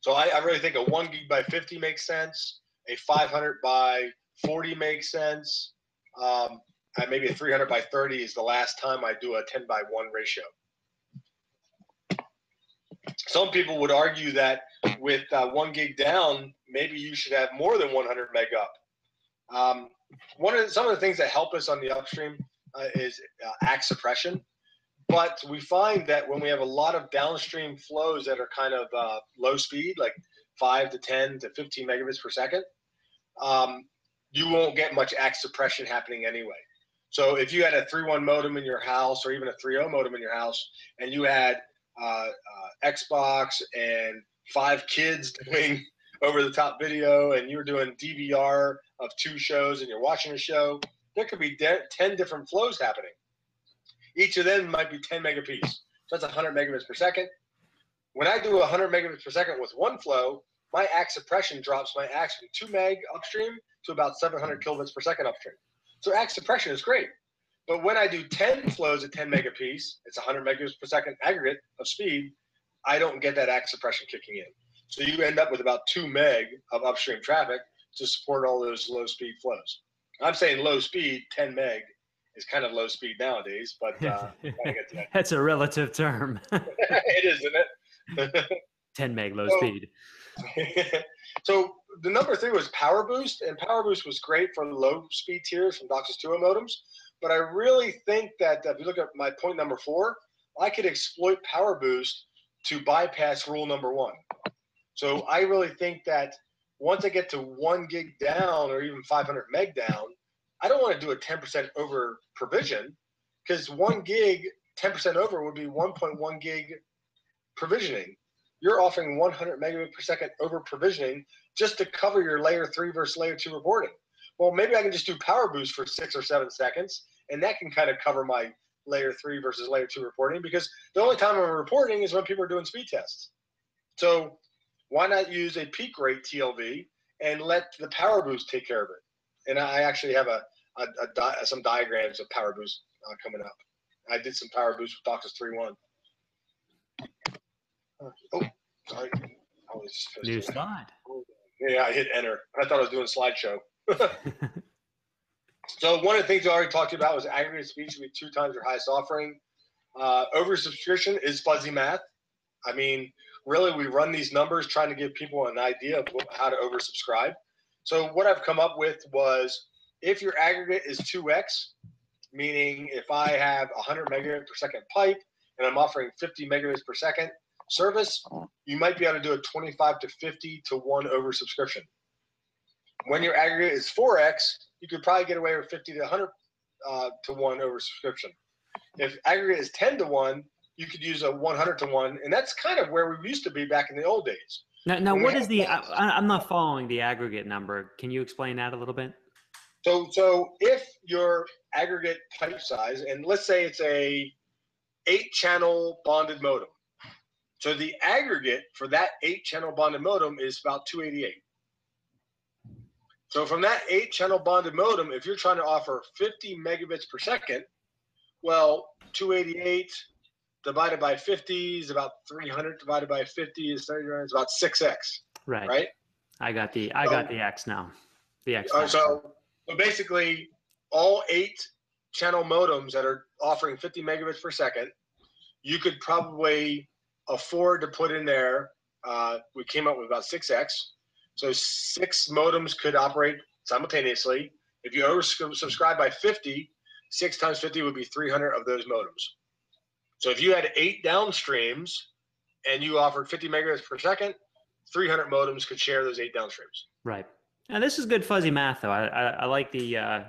So I, I really think a one gig by 50 makes sense. A 500 by 40 makes sense. Um, and maybe a 300 by 30 is the last time I do a 10 by 1 ratio. Some people would argue that with uh, one gig down, maybe you should have more than 100 meg up. Um, one of the, some of the things that help us on the upstream uh, is uh, ACK suppression. But we find that when we have a lot of downstream flows that are kind of uh, low speed, like 5 to 10 to 15 megabits per second, um, you won't get much ACK suppression happening anyway. So if you had a 3.1 modem in your house or even a 3.0 modem in your house and you had uh, uh, Xbox and five kids doing over the top video and you were doing DVR of two shows and you're watching a show, there could be de- 10 different flows happening. Each of them might be 10 megapiece. So that's 100 megabits per second. When I do 100 megabits per second with one flow, my ACK suppression drops my ACK from 2 meg upstream to about 700 kilobits per second upstream. So ACK suppression is great. But when I do 10 flows at 10 megapiece, it's 100 megabits per second aggregate of speed, I don't get that ACK suppression kicking in. So you end up with about 2 meg of upstream traffic to support all those low speed flows. I'm saying low speed, 10 meg is kind of low speed nowadays, but uh, that. that's a relative term. it is, isn't it? 10 meg low so, speed. so the number three was Power Boost, and Power Boost was great for low speed tiers from DOCSIS 2.0 modems. But I really think that if you look at my point number four, I could exploit Power Boost to bypass rule number one. So I really think that once I get to one gig down or even 500 meg down, I don't want to do a 10% over provision because one gig, 10% over would be 1.1 gig provisioning. You're offering 100 megabit per second over provisioning just to cover your layer three versus layer two reporting. Well, maybe I can just do power boost for six or seven seconds, and that can kind of cover my layer three versus layer two reporting because the only time I'm reporting is when people are doing speed tests. So why not use a peak rate TLV and let the power boost take care of it? And I actually have a, a, a di- some diagrams of power boost uh, coming up. I did some power boost with DOCSIS 3.1. Uh, oh, sorry. I was New slide. Yeah, I hit enter. I thought I was doing a slideshow. so one of the things I already talked about was aggregate speed should be two times your highest offering. Uh, oversubscription is fuzzy math. I mean, really, we run these numbers trying to give people an idea of how to oversubscribe. So what I've come up with was if your aggregate is 2x, meaning if I have 100 megabits per second pipe and I'm offering 50 megabits per second service, you might be able to do a 25 to 50 to 1 oversubscription. When your aggregate is 4x, you could probably get away with 50 to 100 uh, to 1 oversubscription. If aggregate is 10 to 1, you could use a 100 to 1, and that's kind of where we used to be back in the old days. Now, now what is the? I, I'm not following the aggregate number. Can you explain that a little bit? So, so if your aggregate pipe size, and let's say it's a eight-channel bonded modem, so the aggregate for that eight-channel bonded modem is about 288. So from that eight-channel bonded modem, if you're trying to offer 50 megabits per second, well, 288 divided by 50 is about 300 divided by 50 is 30 is about 6x. Right. Right. I got the I got the X now. The X. Uh, so, so basically, all eight channel modems that are offering 50 megabits per second, you could probably afford to put in there. Uh, we came up with about 6x. So six modems could operate simultaneously. If you oversubscribe by 50, six times 50 would be 300 of those modems. So if you had eight downstreams and you offered 50 megabits per second, 300 modems could share those eight downstreams. Right. Now this is good fuzzy math, though. I, I, I like the uh,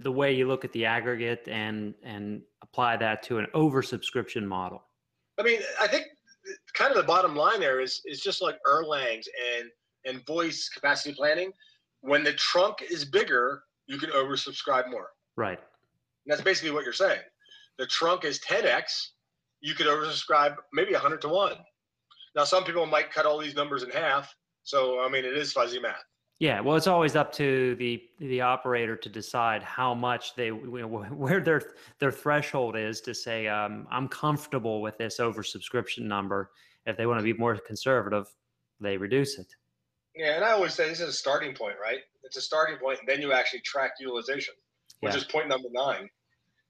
the way you look at the aggregate and and apply that to an oversubscription model. I mean, I think kind of the bottom line there is is just like Erlangs and and voice capacity planning. When the trunk is bigger, you can oversubscribe more. Right. And that's basically what you're saying. The trunk is 10x, you could oversubscribe maybe 100 to 1. Now, some people might cut all these numbers in half. So, I mean, it is fuzzy math. Yeah, well, it's always up to the the operator to decide how much they you know, where their their threshold is to say um, I'm comfortable with this oversubscription number. If they want to be more conservative, they reduce it. Yeah, and I always say this is a starting point, right? It's a starting point, and then you actually track utilization, which yeah. is point number nine.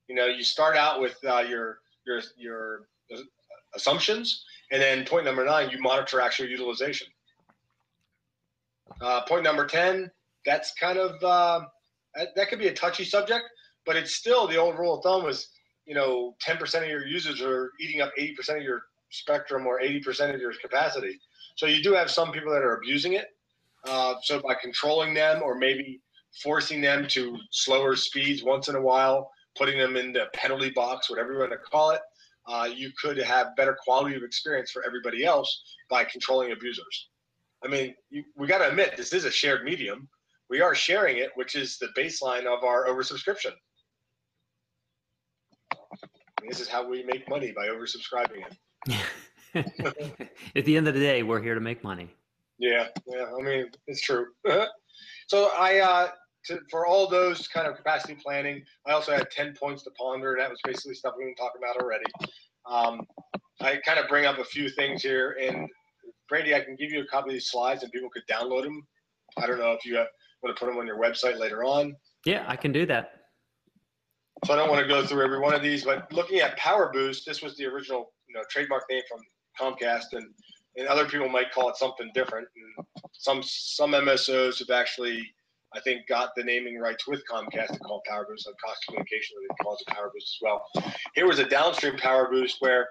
You know, you start out with uh, your your your assumptions, and then point number nine, you monitor actual utilization. Uh, point number ten, that's kind of uh, that, that could be a touchy subject, but it's still the old rule of thumb is you know 10% of your users are eating up 80% of your spectrum or 80% of your capacity. So you do have some people that are abusing it. Uh, so by controlling them or maybe forcing them to slower speeds once in a while, putting them in the penalty box, whatever you want to call it, uh, you could have better quality of experience for everybody else by controlling abusers. I mean, you, we got to admit this is a shared medium. We are sharing it, which is the baseline of our oversubscription. I mean, this is how we make money by oversubscribing it. At the end of the day, we're here to make money. Yeah, yeah. I mean, it's true. so I, uh, to, for all those kind of capacity planning, I also had 10 points to ponder. That was basically stuff we've been talking about already. Um, I kind of bring up a few things here. And Brady, I can give you a copy of these slides and people could download them. I don't know if you have, want to put them on your website later on. Yeah, I can do that. So I don't want to go through every one of these, but looking at Power Boost, this was the original, you know, trademark name from Comcast, and and other people might call it something different. And some some MSOs have actually, I think, got the naming rights with Comcast to call Power Boost. On Cox Communication, they call it Power Boost as well. Here was a downstream Power Boost where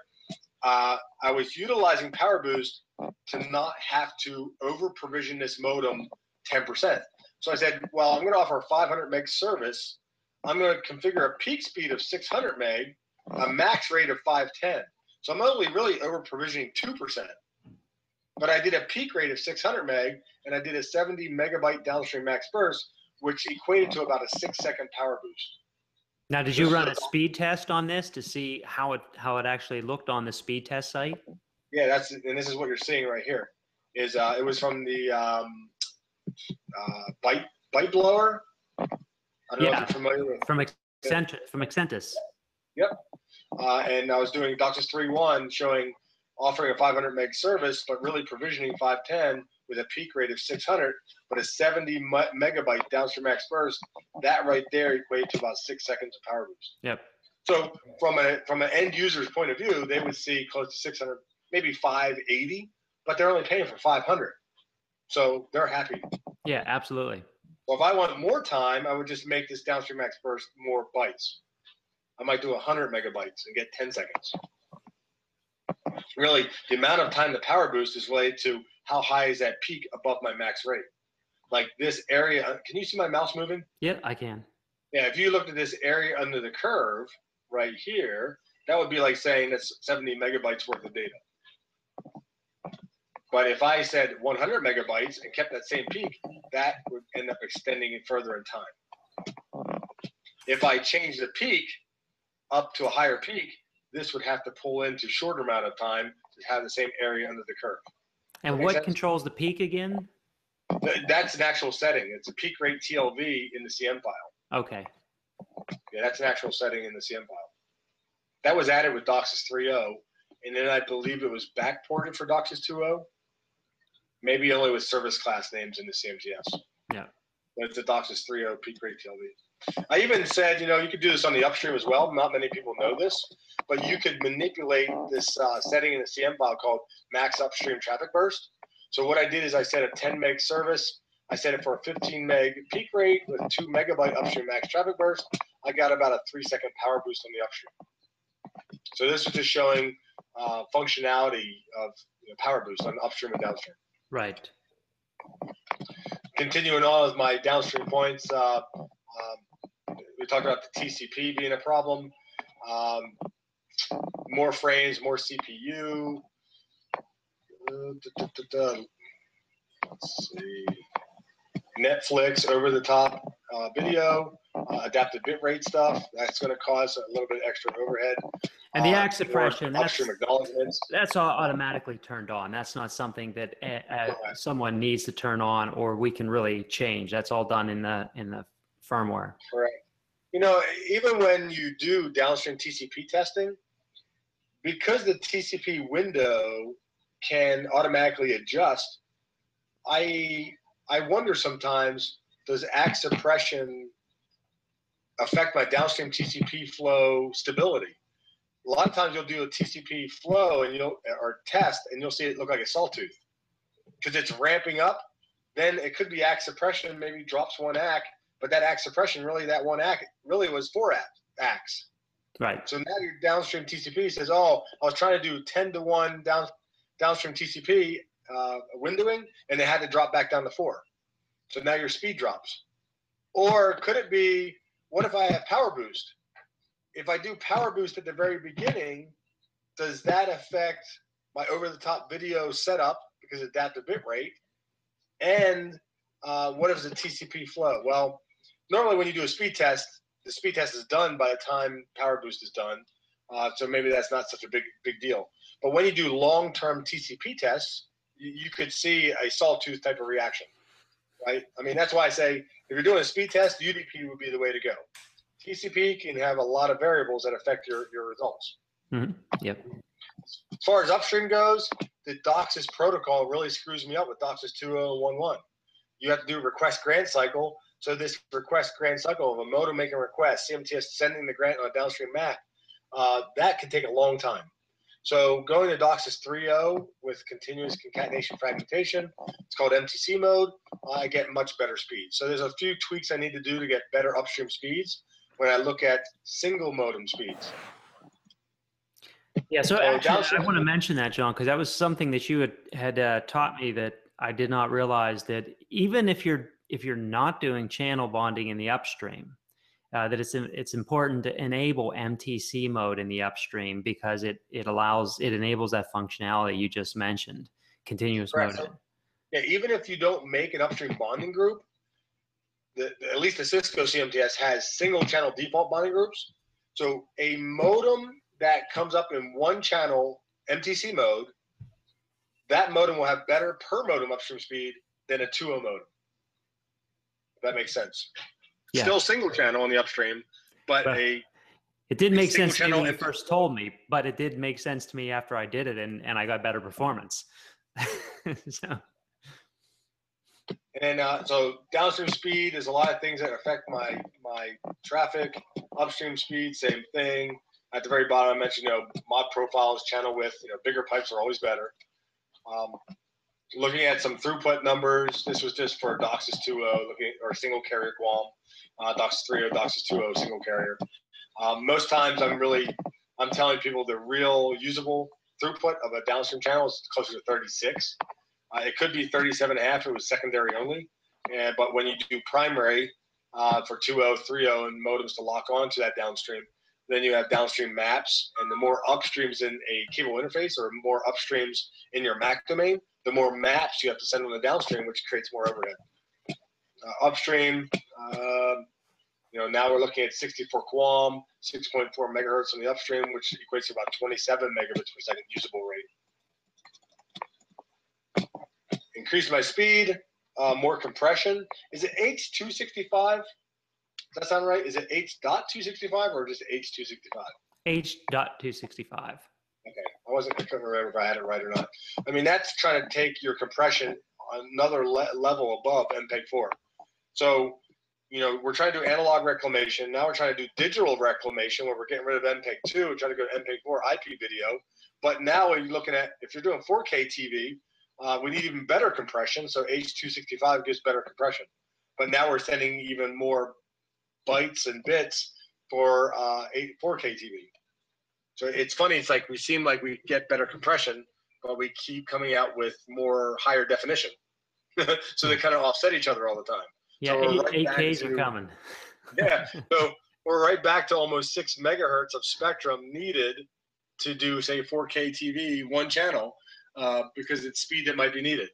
uh, I was utilizing Power Boost to not have to over provision this modem 10%. So I said, well, I'm going to offer a 500 meg service. I'm going to configure a peak speed of 600 meg, a max rate of 510. So I'm only really over provisioning 2% but I did a peak rate of 600 meg and I did a 70 megabyte downstream max burst, which equated to about a six second power boost. Now, did you run a speed test on this to see how it how it actually looked on the speed test site? Yeah, that's and this is what you're seeing right here. Is uh, it was from the um, uh, byte ByteBlower. I don't yeah. know if you're familiar with from Accent, From Excentis. Yep. Uh, and I was doing DOCSIS three one showing offering a 500 meg service, but really provisioning 510 with a peak rate of 600, but a 70 megabyte downstream max burst, that right there equates to about six seconds of power boost. Yep. So from a from an end user's point of view, they would see close to 600, maybe 580, but they're only paying for 500. So they're happy. Yeah, absolutely. Well, if I want more time, I would just make this downstream max burst more bytes. I might do 100 megabytes and get 10 seconds. Really, the amount of time the power boost is related to how high is that peak above my max rate. Like this area, uh, can you see my mouse moving? Yep, I can. Yeah, if you looked at this area under the curve right here, that would be like saying that's 70 megabytes worth of data. But if I said 100 megabytes and kept that same peak, that would end up extending it further in time. If I change the peak up to a higher peak, this would have to pull into shorter amount of time to have the same area under the curve. And what sense? controls the peak again? That's an actual setting. It's a peak rate TLV in the CM file. Okay. Yeah, that's an actual setting in the CM file. That was added with DOCSIS 3.0, and then I believe it was backported for DOCSIS 2.0. Maybe only with service class names in the CMTS. Yeah. But it's a DOCSIS 3.0 peak rate TLV. I even said, you know, you could do this on the upstream as well. Not many people know this, but you could manipulate this uh, setting in the CM file called max upstream traffic burst. So what I did is I set a 10 meg service. I set it for a 15 meg peak rate with two megabyte upstream max traffic burst. I got about a three second power boost on the upstream. So this is just showing uh, functionality of you know, power boost on upstream and downstream. Right. Continuing on with my downstream points, uh, um, we talked about the TCP being a problem. Um, more frames, more CPU. Uh. Let's see. Netflix over the top uh, video, uh, adaptive bitrate stuff. That's going to cause a little bit extra overhead. And the Uh, ACK suppression, that's that's au- automatically turned on. That's not something that uh, uh, someone needs to turn on or we can really change. That's all done in the in the firmware. Correct. You know, even when you do downstream TCP testing, because the TCP window can automatically adjust, I I wonder sometimes does ACK suppression affect my downstream TCP flow stability? A lot of times you'll do a TCP flow and you'll or test and you'll see it look like a sawtooth because it's ramping up. Then it could be ACK suppression, maybe drops one ACK, but that ACK suppression really that one ACK really was four ACK, ACKs. Right. So now your downstream TCP says, "Oh, I was trying to do ten to one down downstream TCP uh, windowing, and they had to drop back down to four. So now your speed drops. Or could it be, what if I have power boost? If I do power boost at the very beginning, does that affect my over-the-top video setup because of adaptive bitrate? And uh, what is the TCP flow? Well, normally when you do a speed test, the speed test is done by the time power boost is done. Uh, so maybe that's not such a big big deal. But when you do long-term TCP tests, you, you could see a sawtooth type of reaction, right? I mean, that's why I say if you're doing a speed test, UDP would be the way to go. TCP can have a lot of variables that affect your, your results. Yep. As far as upstream goes, the DOCSIS protocol really screws me up with DOCSIS 2011. You have to do request grant cycle. So this request grant cycle of a modem making a request, CMTS sending the grant on a downstream MAC, uh, that can take a long time. So going to DOCSIS 3.0 with continuous concatenation fragmentation, it's called MTC mode. I get much better speed. So there's a few tweaks I need to do to get better upstream speeds when I look at single modem speeds. Yeah. So So actually, I want to mention that, John, because that was something that you had had uh, taught me that I did not realize that even if you're if you're not doing channel bonding in the upstream, uh, that it's it's important to enable MTC mode in the upstream because it it allows it enables that functionality you just mentioned, continuous Correct. mode. So- Yeah, even if you don't make an upstream bonding group, the, the- at least the Cisco CMTS has single channel default bonding groups. So a modem that comes up in one channel MTC mode, that modem will have better per modem upstream speed than a 2.0 modem. That makes sense. Yeah. Still single channel on the upstream, but But- a It didn't make sense to me when you first told me, but it did make sense to me after I did it, and and I got better performance. so And uh, so downstream speed is a lot of things that affect my my traffic. Upstream speed, same thing. At the very bottom, I mentioned you know mod profiles, channel width. You know, bigger pipes are always better. Um, looking at some throughput numbers. This was just for DOCSIS 2.0, looking or single carrier QAM, uh, DOCSIS 3.0, DOCSIS 2.0, single carrier. Um, most times, I'm really I'm telling people the real usable throughput of a downstream channel is closer to 36. Uh, it could be 37 and a half if it was secondary only. And, but when you do primary uh, for 2.0, 3.0 and modems to lock on to that downstream, then you have downstream maps. And the more upstreams in a cable interface or more upstreams in your MAC domain, the more maps you have to send on the downstream, which creates more overhead. Uh, upstream, um, you know, now we're looking at 64 QAM, 6.4 megahertz on the upstream, which equates to about 27 megabits per second usable rate. Increase my speed, uh, more compression. Is it H265? Does that sound right? Is it H.265 or just H265? H.265. Okay, I wasn't. I couldn't remember if I had it right or not. I mean, that's trying to take your compression another le- level above MPEG-4. So you know, we're trying to do analog reclamation. Now we're trying to do digital reclamation where we're getting rid of MPEG-2 and trying to go to MPEG-4 IP video. But now you're looking at, if you're doing 4K TV, uh, we need even better compression. So H265 gives better compression. But now we're sending even more bytes and bits for uh, 4K TV. So it's funny. It's like we seem like we get better compression, but we keep coming out with more higher definition. so they kind of offset each other all the time. Yeah, So eight, right eight Ks are coming. Yeah. So we're right back to almost six megahertz of spectrum needed to do, say, 4K TV, one channel, uh, because it's speed that might be needed.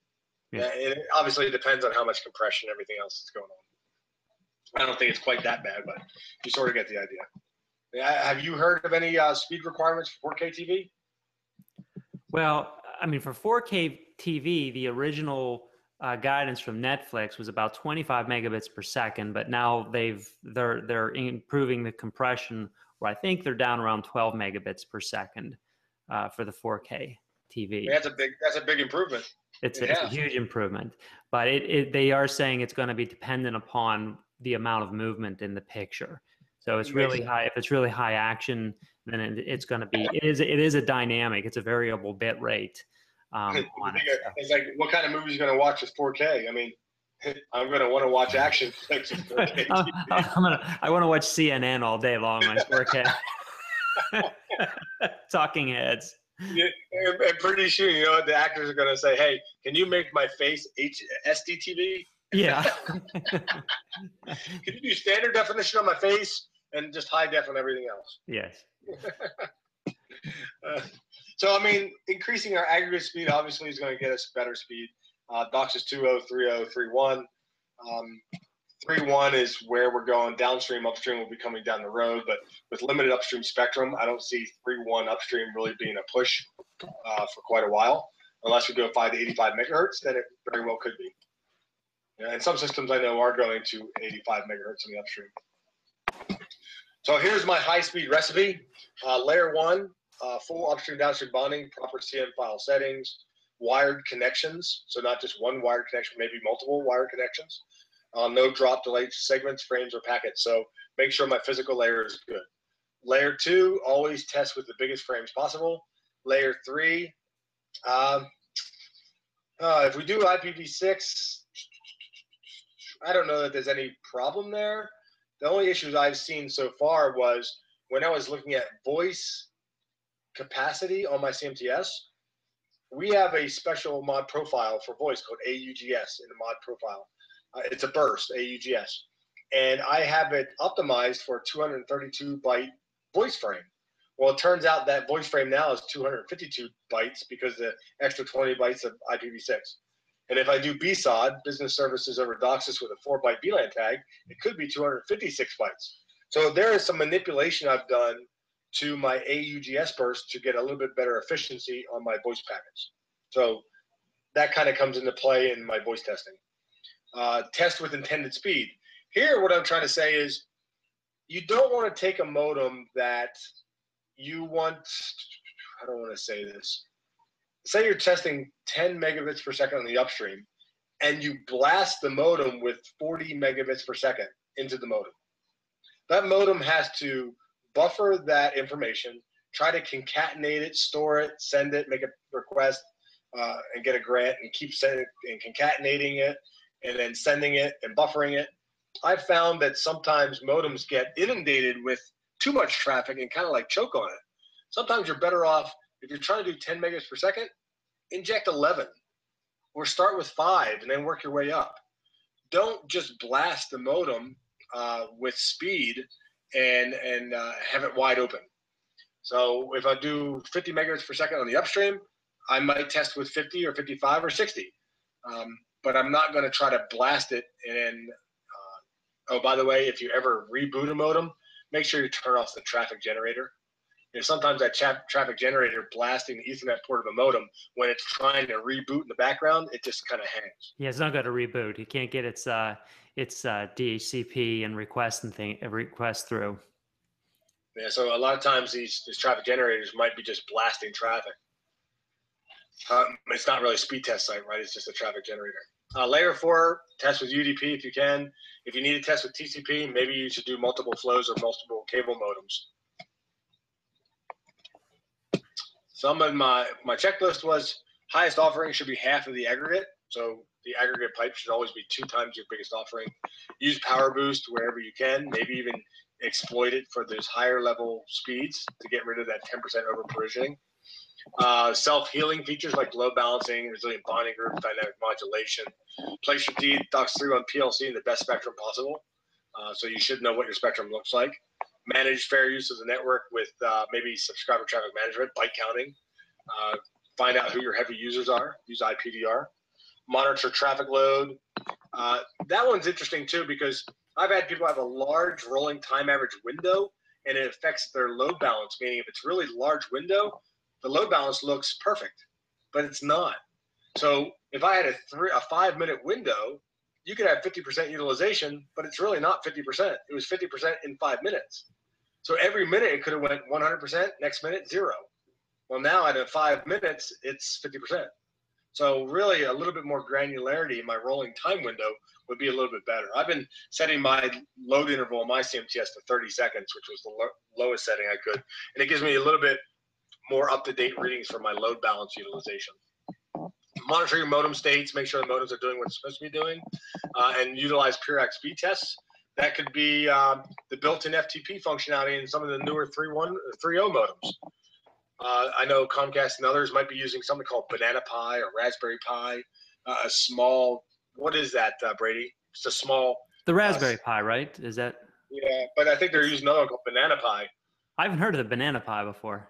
Yeah. And it obviously depends on how much compression everything else is going on. I don't think it's quite that bad, but you sort of get the idea. Yeah, have you heard of any uh, speed requirements for 4K TV? Well, I mean, for 4K TV, the original uh, guidance from Netflix was about 25 megabits per second, but now they've they're they're improving the compression, where I think they're down around 12 megabits per second uh, for the 4K TV. That's a big. That's a big improvement. It's, a, it's a huge improvement, but it, it they are saying it's going to be dependent upon the amount of movement in the picture. So it's really high. If it's really high action, then it, it's going to be. It is. It is a dynamic. It's a variable bit rate um, it. so. It's like, what kind of movie you going to watch with 4K? I mean, I'm going to want to watch action flicks with 4K. I'm, I'm gonna. I want to watch CNN all day long on 4K. Talking heads. Yeah, and pretty soon, you know, the actors are going to say, "Hey, can you make my face H- SDTV? Yeah. Can you do standard definition on my face and just high def on everything else?" yes. Uh, so, I mean, increasing our aggregate speed obviously is going to get us better speed. Uh, DOCSIS 2.0, 3.0, 3.1. Um, is where we're going. Downstream, upstream will be coming down the road, but with limited upstream spectrum, I don't see 3.1 upstream really being a push uh, for quite a while. Unless we go 5 to 85 megahertz, then it very well could be. And some systems I know are going to 85 megahertz in the upstream. So here's my high-speed recipe. Uh, layer one, uh, full upstream downstream bonding, proper CM file settings, wired connections. So not just one wired connection, maybe multiple wired connections. Uh, no drop delay segments, frames, or packets. So make sure my physical layer is good. Layer two, always test with the biggest frames possible. Layer three, um, uh, if we do IPv6, I don't know that there's any problem there. The only issues I've seen so far was when I was looking at voice capacity on my CMTS, we have a special mod profile for voice called AUGS in the mod profile. Uh, it's a burst, AUGS. And I have it optimized for 232 byte voice frame. Well, it turns out that voice frame now is 252 bytes because the extra 20 bytes of IPv6. And if I do BSOD, business services over DOCSIS with a four byte VLAN tag, it could be 256 bytes. So there is some manipulation I've done to my AUGS burst to get a little bit better efficiency on my voice packets. So that kind of comes into play in my voice testing. Uh, test with intended speed. Here, what I'm trying to say is you don't want to take a modem that you want, I don't want to say this. Say you're testing 10 megabits per second on the upstream and you blast the modem with 40 megabits per second into the modem. That modem has to buffer that information, try to concatenate it, store it, send it, make a request, uh, and get a grant, and keep sending and concatenating it, and then sending it and buffering it. I've found that sometimes modems get inundated with too much traffic and kind of like choke on it. Sometimes you're better off if you're trying to do 10 megabits per second, inject 11 or start with five and then work your way up. Don't just blast the modem uh, with speed and and uh, have it wide open. So if I do 50 megabits per second on the upstream, I might test with 50 or 55 or 60. Um, but I'm not going to try to blast it. And uh, oh, by the way, if you ever reboot a modem, make sure you turn off the traffic generator you know, sometimes that tra- traffic generator blasting the Ethernet port of a modem when it's trying to reboot in the background, it just kind of hangs. Yeah, it's not going to reboot. It can't get its uh, its uh, DHCP and request and thing uh, request through. Yeah, so a lot of times these these traffic generators might be just blasting traffic. Um, it's not really a speed test site, right? It's just a traffic generator. Uh, layer four, test with UDP if you can. If you need to test with TCP, maybe you should do multiple flows or multiple cable modems. Some of my my checklist was highest offering should be half of the aggregate. So the aggregate pipe should always be two times your biggest offering. Use power boost wherever you can. Maybe even exploit it for those higher level speeds to get rid of that 10% over provisioning. Uh, self-healing features like load balancing, resilient bonding group, dynamic modulation. Place your D DOCSIS 3.1 PLC in the best spectrum possible. Uh, so you should know what your spectrum looks like manage fair use of the network with uh, maybe subscriber traffic management, byte counting, uh, find out who your heavy users are, use IPDR, monitor traffic load. Uh, that one's interesting too because I've had people have a large rolling time average window and it affects their load balance, meaning if it's really large window, the load balance looks perfect, but it's not. So if I had a three, a five minute window, you could have 50% utilization, but it's really not 50%. It was 50% in five minutes. So every minute it could have went 100%, next minute zero. Well, now at five minutes, it's 50%. So really a little bit more granularity in my rolling time window would be a little bit better. I've been setting my load interval in my CMTS to 30 seconds, which was the lo- lowest setting I could. And it gives me a little bit more up-to-date readings for my load balance utilization. Monitor your modem states, make sure the modems are doing what it's supposed to be doing, uh, and utilize pure speed tests. That could be um, the built-in FTP functionality in some of the newer 3.1 3.0 modems. Uh, I know Comcast and others might be using something called Banana Pi or Raspberry Pi, uh, a small. What is that, uh, Brady? It's a small. The Raspberry Pi, right? Is that? Yeah, but I think they're using another one called Banana Pi. I haven't heard of the Banana Pi before.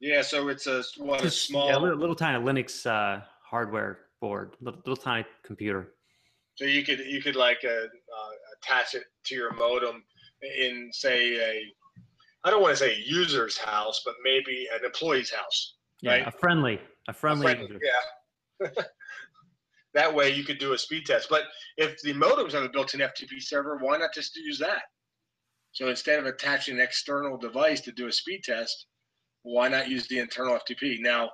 Yeah, so it's a what a small, yeah, little, little, tiny Linux uh, hardware board, little, little, tiny computer. So you could you could like uh, uh, attach it to your modem in say a I don't want to say a user's house, but maybe an employee's house. Yeah, right? a friendly, a friendly, a friendly Yeah. that way you could do a speed test. But if the modems have a built-in FTP server, why not just use that? So instead of attaching an external device to do a speed test, why not use the internal FTP? Now,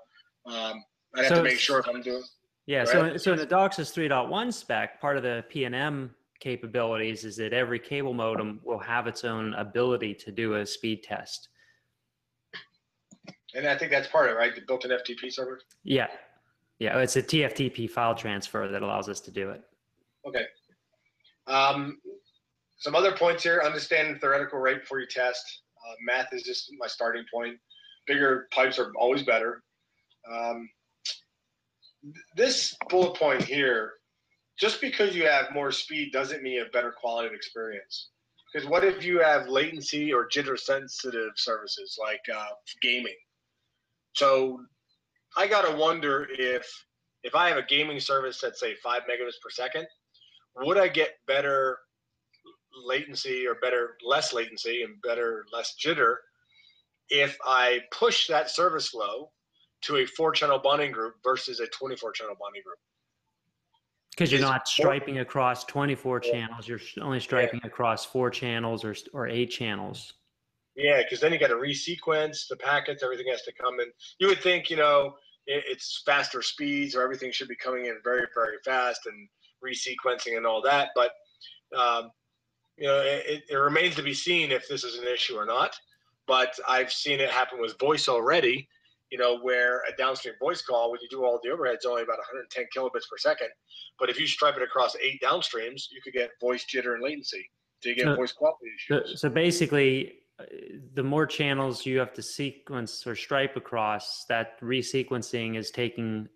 um, I'd have so, to make sure if I'm doing. Yeah. So, so in the DOCSIS 3.1 spec, part of the PNM capabilities is that every cable modem will have its own ability to do a speed test. And I think that's part of it, right? The built-in FTP server. Yeah, yeah. It's a TFTP file transfer that allows us to do it. Okay. Um, some other points here: understand the theoretical rate before you test. Uh, math is just my starting point. Bigger pipes are always better. Um, this bullet point here just because you have more speed doesn't mean a better quality of experience. Because what if you have latency or jitter sensitive services like uh, gaming? So I gotta wonder if if I have a gaming service that's say five megabits per second, would I get better latency or better less latency and better less jitter if I push that service flow to a four channel bonding group versus a 24 channel bonding group? Because you're not striping across 24 yeah. channels, you're only striping yeah. across four channels or, or eight channels. Yeah, because then you got to resequence the packets, everything has to come in. You would think, you know, it, it's faster speeds or everything should be coming in very, very fast and resequencing and all that. But um, you know, it, it remains to be seen if this is an issue or not. But I've seen it happen with voice already. You know, where a downstream voice call, when you do all the overheads, only about 110 kilobits per second. But if you stripe it across eight downstreams, you could get voice jitter and latency. So you get So- voice quality issues. so basically, uh, the more channels you have to sequence or stripe across, that resequencing is taking,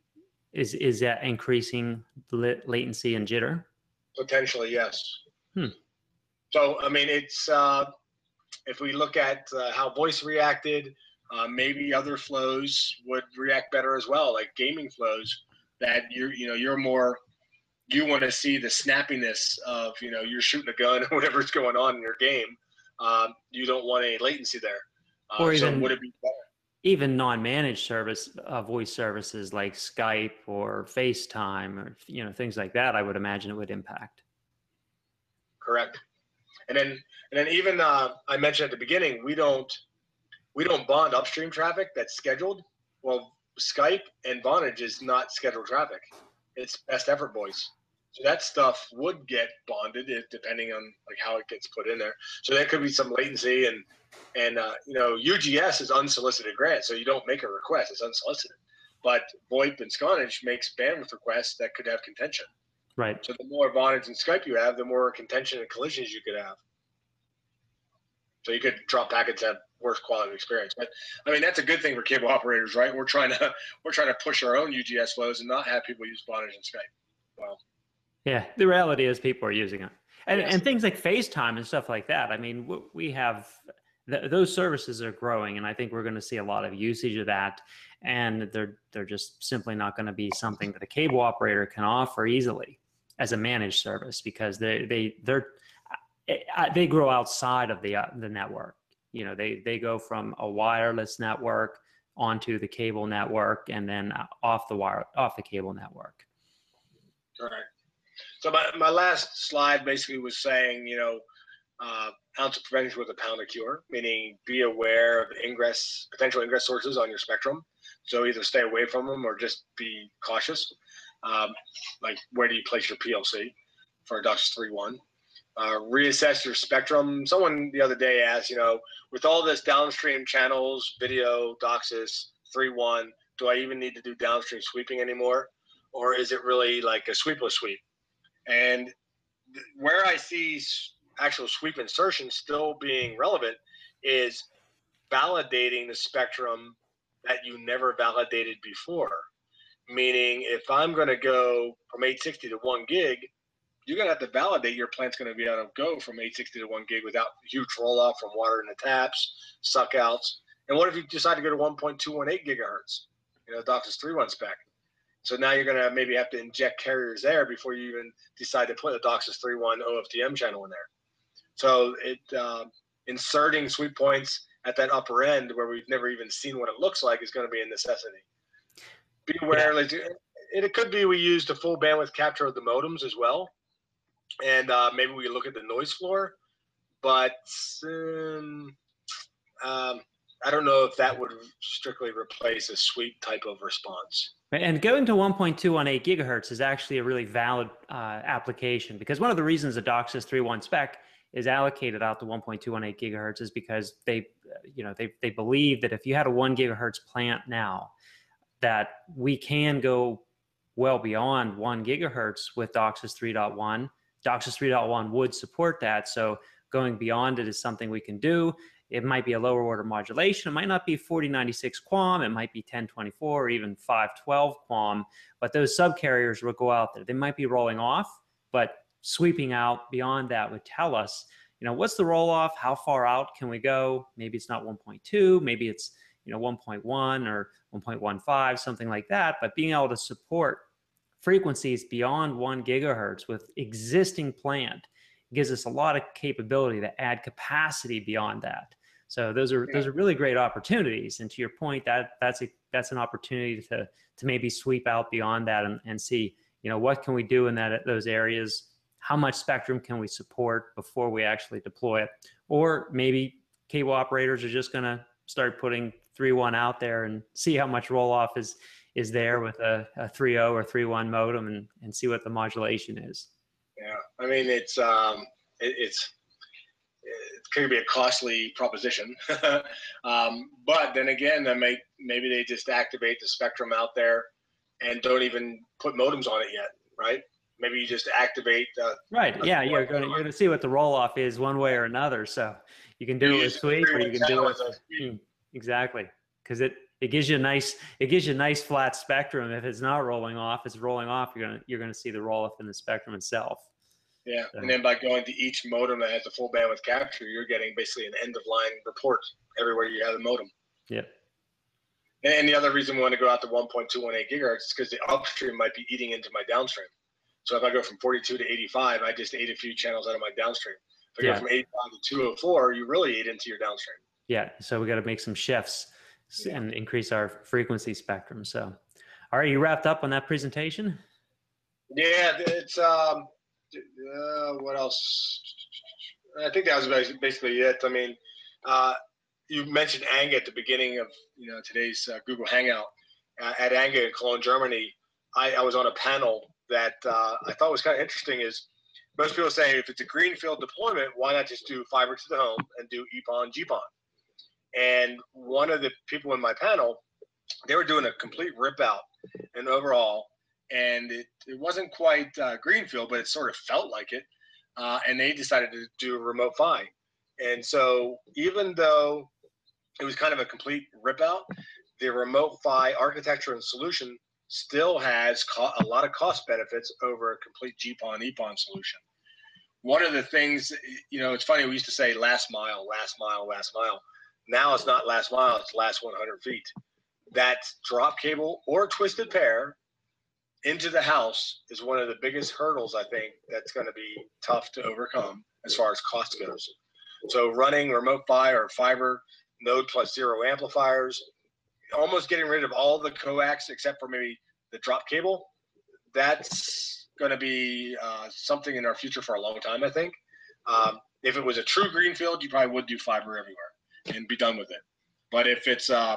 is is that increasing the latency and jitter? Potentially, yes. Hmm. So, I mean, it's uh, if we look at uh, how voice reacted, uh, maybe other flows would react better as well, like gaming flows. That you're, you know, you're more, you want to see the snappiness of, you know, you're shooting a gun or whatever's going on in your game. Um, you don't want any latency there. Uh, Or so even- would it be better? Even non-managed service uh, voice services like Skype or FaceTime or you know things like that, I would imagine it would impact. Correct. And then and then even uh, I mentioned at the beginning, we don't we don't bond upstream traffic that's scheduled. Well, Skype and Vonage is not scheduled traffic. It's best effort voice. So that stuff would get bonded if, depending on like how it gets put in there. So there could be some latency and and uh, you know UGS is unsolicited grant, so you don't make a request; it's unsolicited. But VoIP and Vonage makes bandwidth requests that could have contention. Right. So the more Vonage and Skype you have, the more contention and collisions you could have. So you could drop packets have worse quality experience. But I mean that's a good thing for cable operators, right? We're trying to we're trying to push our own UGS flows and not have people use Vonage and Skype. Well, Yeah, the reality is people are using it, and Yes. and things like FaceTime and stuff like that. I mean, we have th- those services are growing, and I think we're going to see a lot of usage of that. And they're they're just simply not going to be something that a cable operator can offer easily as a managed service because they they they're uh, they grow outside of the uh, the network. You know, they they go from a wireless network onto the cable network, and then uh, off the wire off the cable network. correct. So my, my last slide basically was saying, you know, uh, ounce of prevention with a pound of cure, meaning be aware of ingress potential ingress sources on your spectrum. So either stay away from them or just be cautious. Um, like where do you place your PLC for DOCSIS 3.1? Uh, reassess your spectrum. Someone the other day asked, you know, with all this downstream channels, video, DOCSIS 3.1, do I even need to do downstream sweeping anymore? Or is it really like a sweepless sweep? And th- where I see actual sweep insertion still being relevant is validating the spectrum that you never validated before. Meaning, if I'm going to go from 860 to 1 gig, you're going to have to validate your plant's going to be able to go from 860 to 1 gig without huge roll off from water in the taps, suck outs. And what if you decide to go to 1.218 gigahertz, you know, DOCSIS 3.1 spec? So now you're going to maybe have to inject carriers there before you even decide to put a DOCSIS 3.1 OFDM channel in there. So it um, inserting sweep points at that upper end where we've never even seen what it looks like is going to be a necessity. Be aware, like, it, it could be we use the full bandwidth capture of the modems as well, and uh, maybe we look at the noise floor, but um, um, I don't know if that would strictly replace a sweep type of response. And going to 1.218 gigahertz is actually a really valid uh, application because one of the reasons the DOCSIS 3.1 spec is allocated out to 1.218 gigahertz is because they, uh, you know, they, they believe that if you had a one gigahertz plant now, that we can go well beyond one gigahertz with DOCSIS 3.1. DOCSIS 3.1 would support that. So going beyond it is something we can do. It might be a lower order modulation. It might not be 4096 QAM. It might be 1024 or even 512 QAM. But those subcarriers will go out there. They might be rolling off, but sweeping out beyond that would tell us, you know, what's the roll off? How far out can we go? Maybe it's not 1.2. Maybe it's you know 1.1 or 1.15, something like that. But being able to support frequencies beyond one gigahertz with existing plant gives us a lot of capability to add capacity beyond that. So those are those are really great opportunities. And to your point, that that's a that's an opportunity to to maybe sweep out beyond that and, and see, you know, what can we do in that those areas? How much spectrum can we support before we actually deploy it? Or maybe cable operators are just gonna start putting three one out there and see how much roll off is is there with a, a 3.0 or 3.1 modem and, and see what the modulation is. Yeah, I mean it's um, it, it's it could be a costly proposition, um, but then again, then may, maybe they just activate the spectrum out there and don't even put modems on it yet, right? Maybe you just activate. Uh, right. Yeah, you're going to you're going to see what the roll off is one way or another. So you can do it with sweep, or you can do it. Hmm, exactly, because it it gives you a nice it gives you a nice flat spectrum. If it's not rolling off, it's rolling off. You're gonna you're gonna see the roll off in the spectrum itself. Yeah, so. and then by going to each modem that has a full bandwidth capture, you're getting basically an end of line report everywhere you have a modem. Yeah. And the other reason we want to go out to 1.218 gigahertz is because the upstream might be eating into my downstream. So if I go from 42 to 85, I just ate a few channels out of my downstream. If I yeah. go from 85 to 204, you really ate into your downstream. Yeah. So we got to make some shifts yeah. and increase our frequency spectrum. So, all right, you wrapped up on that presentation? Yeah, it's um, uh, what else? I think that was basically it. I mean, uh, you mentioned ANGA at the beginning of you know today's uh, Google Hangout. Uh, at ANGA in Cologne, Germany, I, I was on a panel that uh, I thought was kind of interesting. Is most people say if it's a greenfield deployment, why not just do fiber to the home and do EPON, GPON? And one of the people in my panel, they were doing a complete rip out and overhaul and it, it wasn't quite uh, greenfield, but it sort of felt like it. Uh, and they decided to do a remote PHY. And so even though it was kind of a complete rip out, the remote PHY architecture and solution still has co- a lot of cost benefits over a complete GPON EPON solution. One of the things, you know, it's funny, we used to say last mile, last mile, last mile. Now it's not last mile, it's last 100 feet. That drop cable or twisted pair into the house is one of the biggest hurdles I think that's going to be tough to overcome as far as cost goes. So running remote PHY or fiber node plus zero amplifiers, almost getting rid of all the coax except for maybe the drop cable. That's going to be uh, something in our future for a long time, I think. Um, if it was a true greenfield, you probably would do fiber everywhere and be done with it. But if it's uh,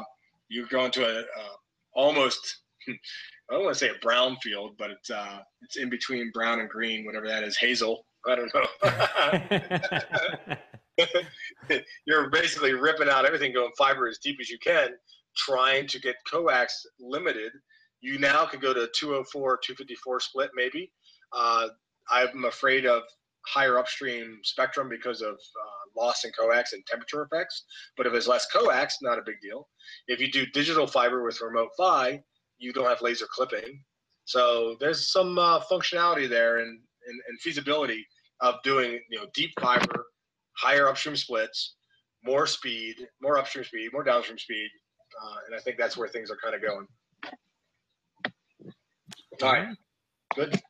you're going to a, uh, almost I don't want to say a brown field, but it's uh, it's in between brown and green, whatever that is, hazel. I don't know. You're basically ripping out everything, going fiber as deep as you can, trying to get coax limited. You now could go to 204, 254 split, maybe. Uh, I'm afraid of higher upstream spectrum because of uh, loss in coax and temperature effects. But if it's less coax, not a big deal. If you do digital fiber with remote PHY, you don't have laser clipping. So there's some uh, functionality there and, and, and, feasibility of doing you know deep fiber, higher upstream splits, more speed, more upstream speed, more downstream speed, uh, and I think that's where things are kind of going. All right, good.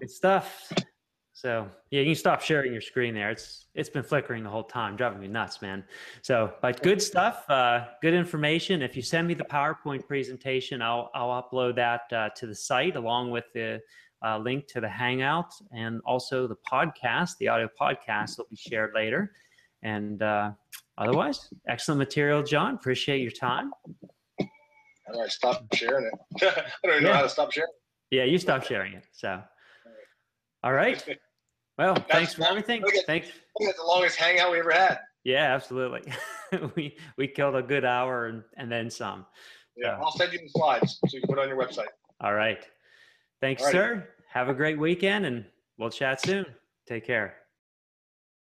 Good stuff. So yeah, you can stop sharing your screen there. It's it's been flickering the whole time, driving me nuts, man. So, but good stuff, uh, good information. If you send me the PowerPoint presentation, I'll I'll upload that uh, to the site along with the uh, link to the Hangout and also the podcast. The audio podcast will be shared later. And uh, otherwise, excellent material, John. Appreciate your time. How do I stop sharing it? I don't even yeah. know how to stop sharing. Yeah, you stop sharing it. So, all right. Well, That's thanks for everything. Look at, thanks. Look at the longest hangout we ever had. Yeah, absolutely. we we killed a good hour and, and then some. Yeah, so. I'll send you the slides so you can put it on your website. All right. Thanks, All right. sir. Have a great weekend and we'll chat soon. Take care.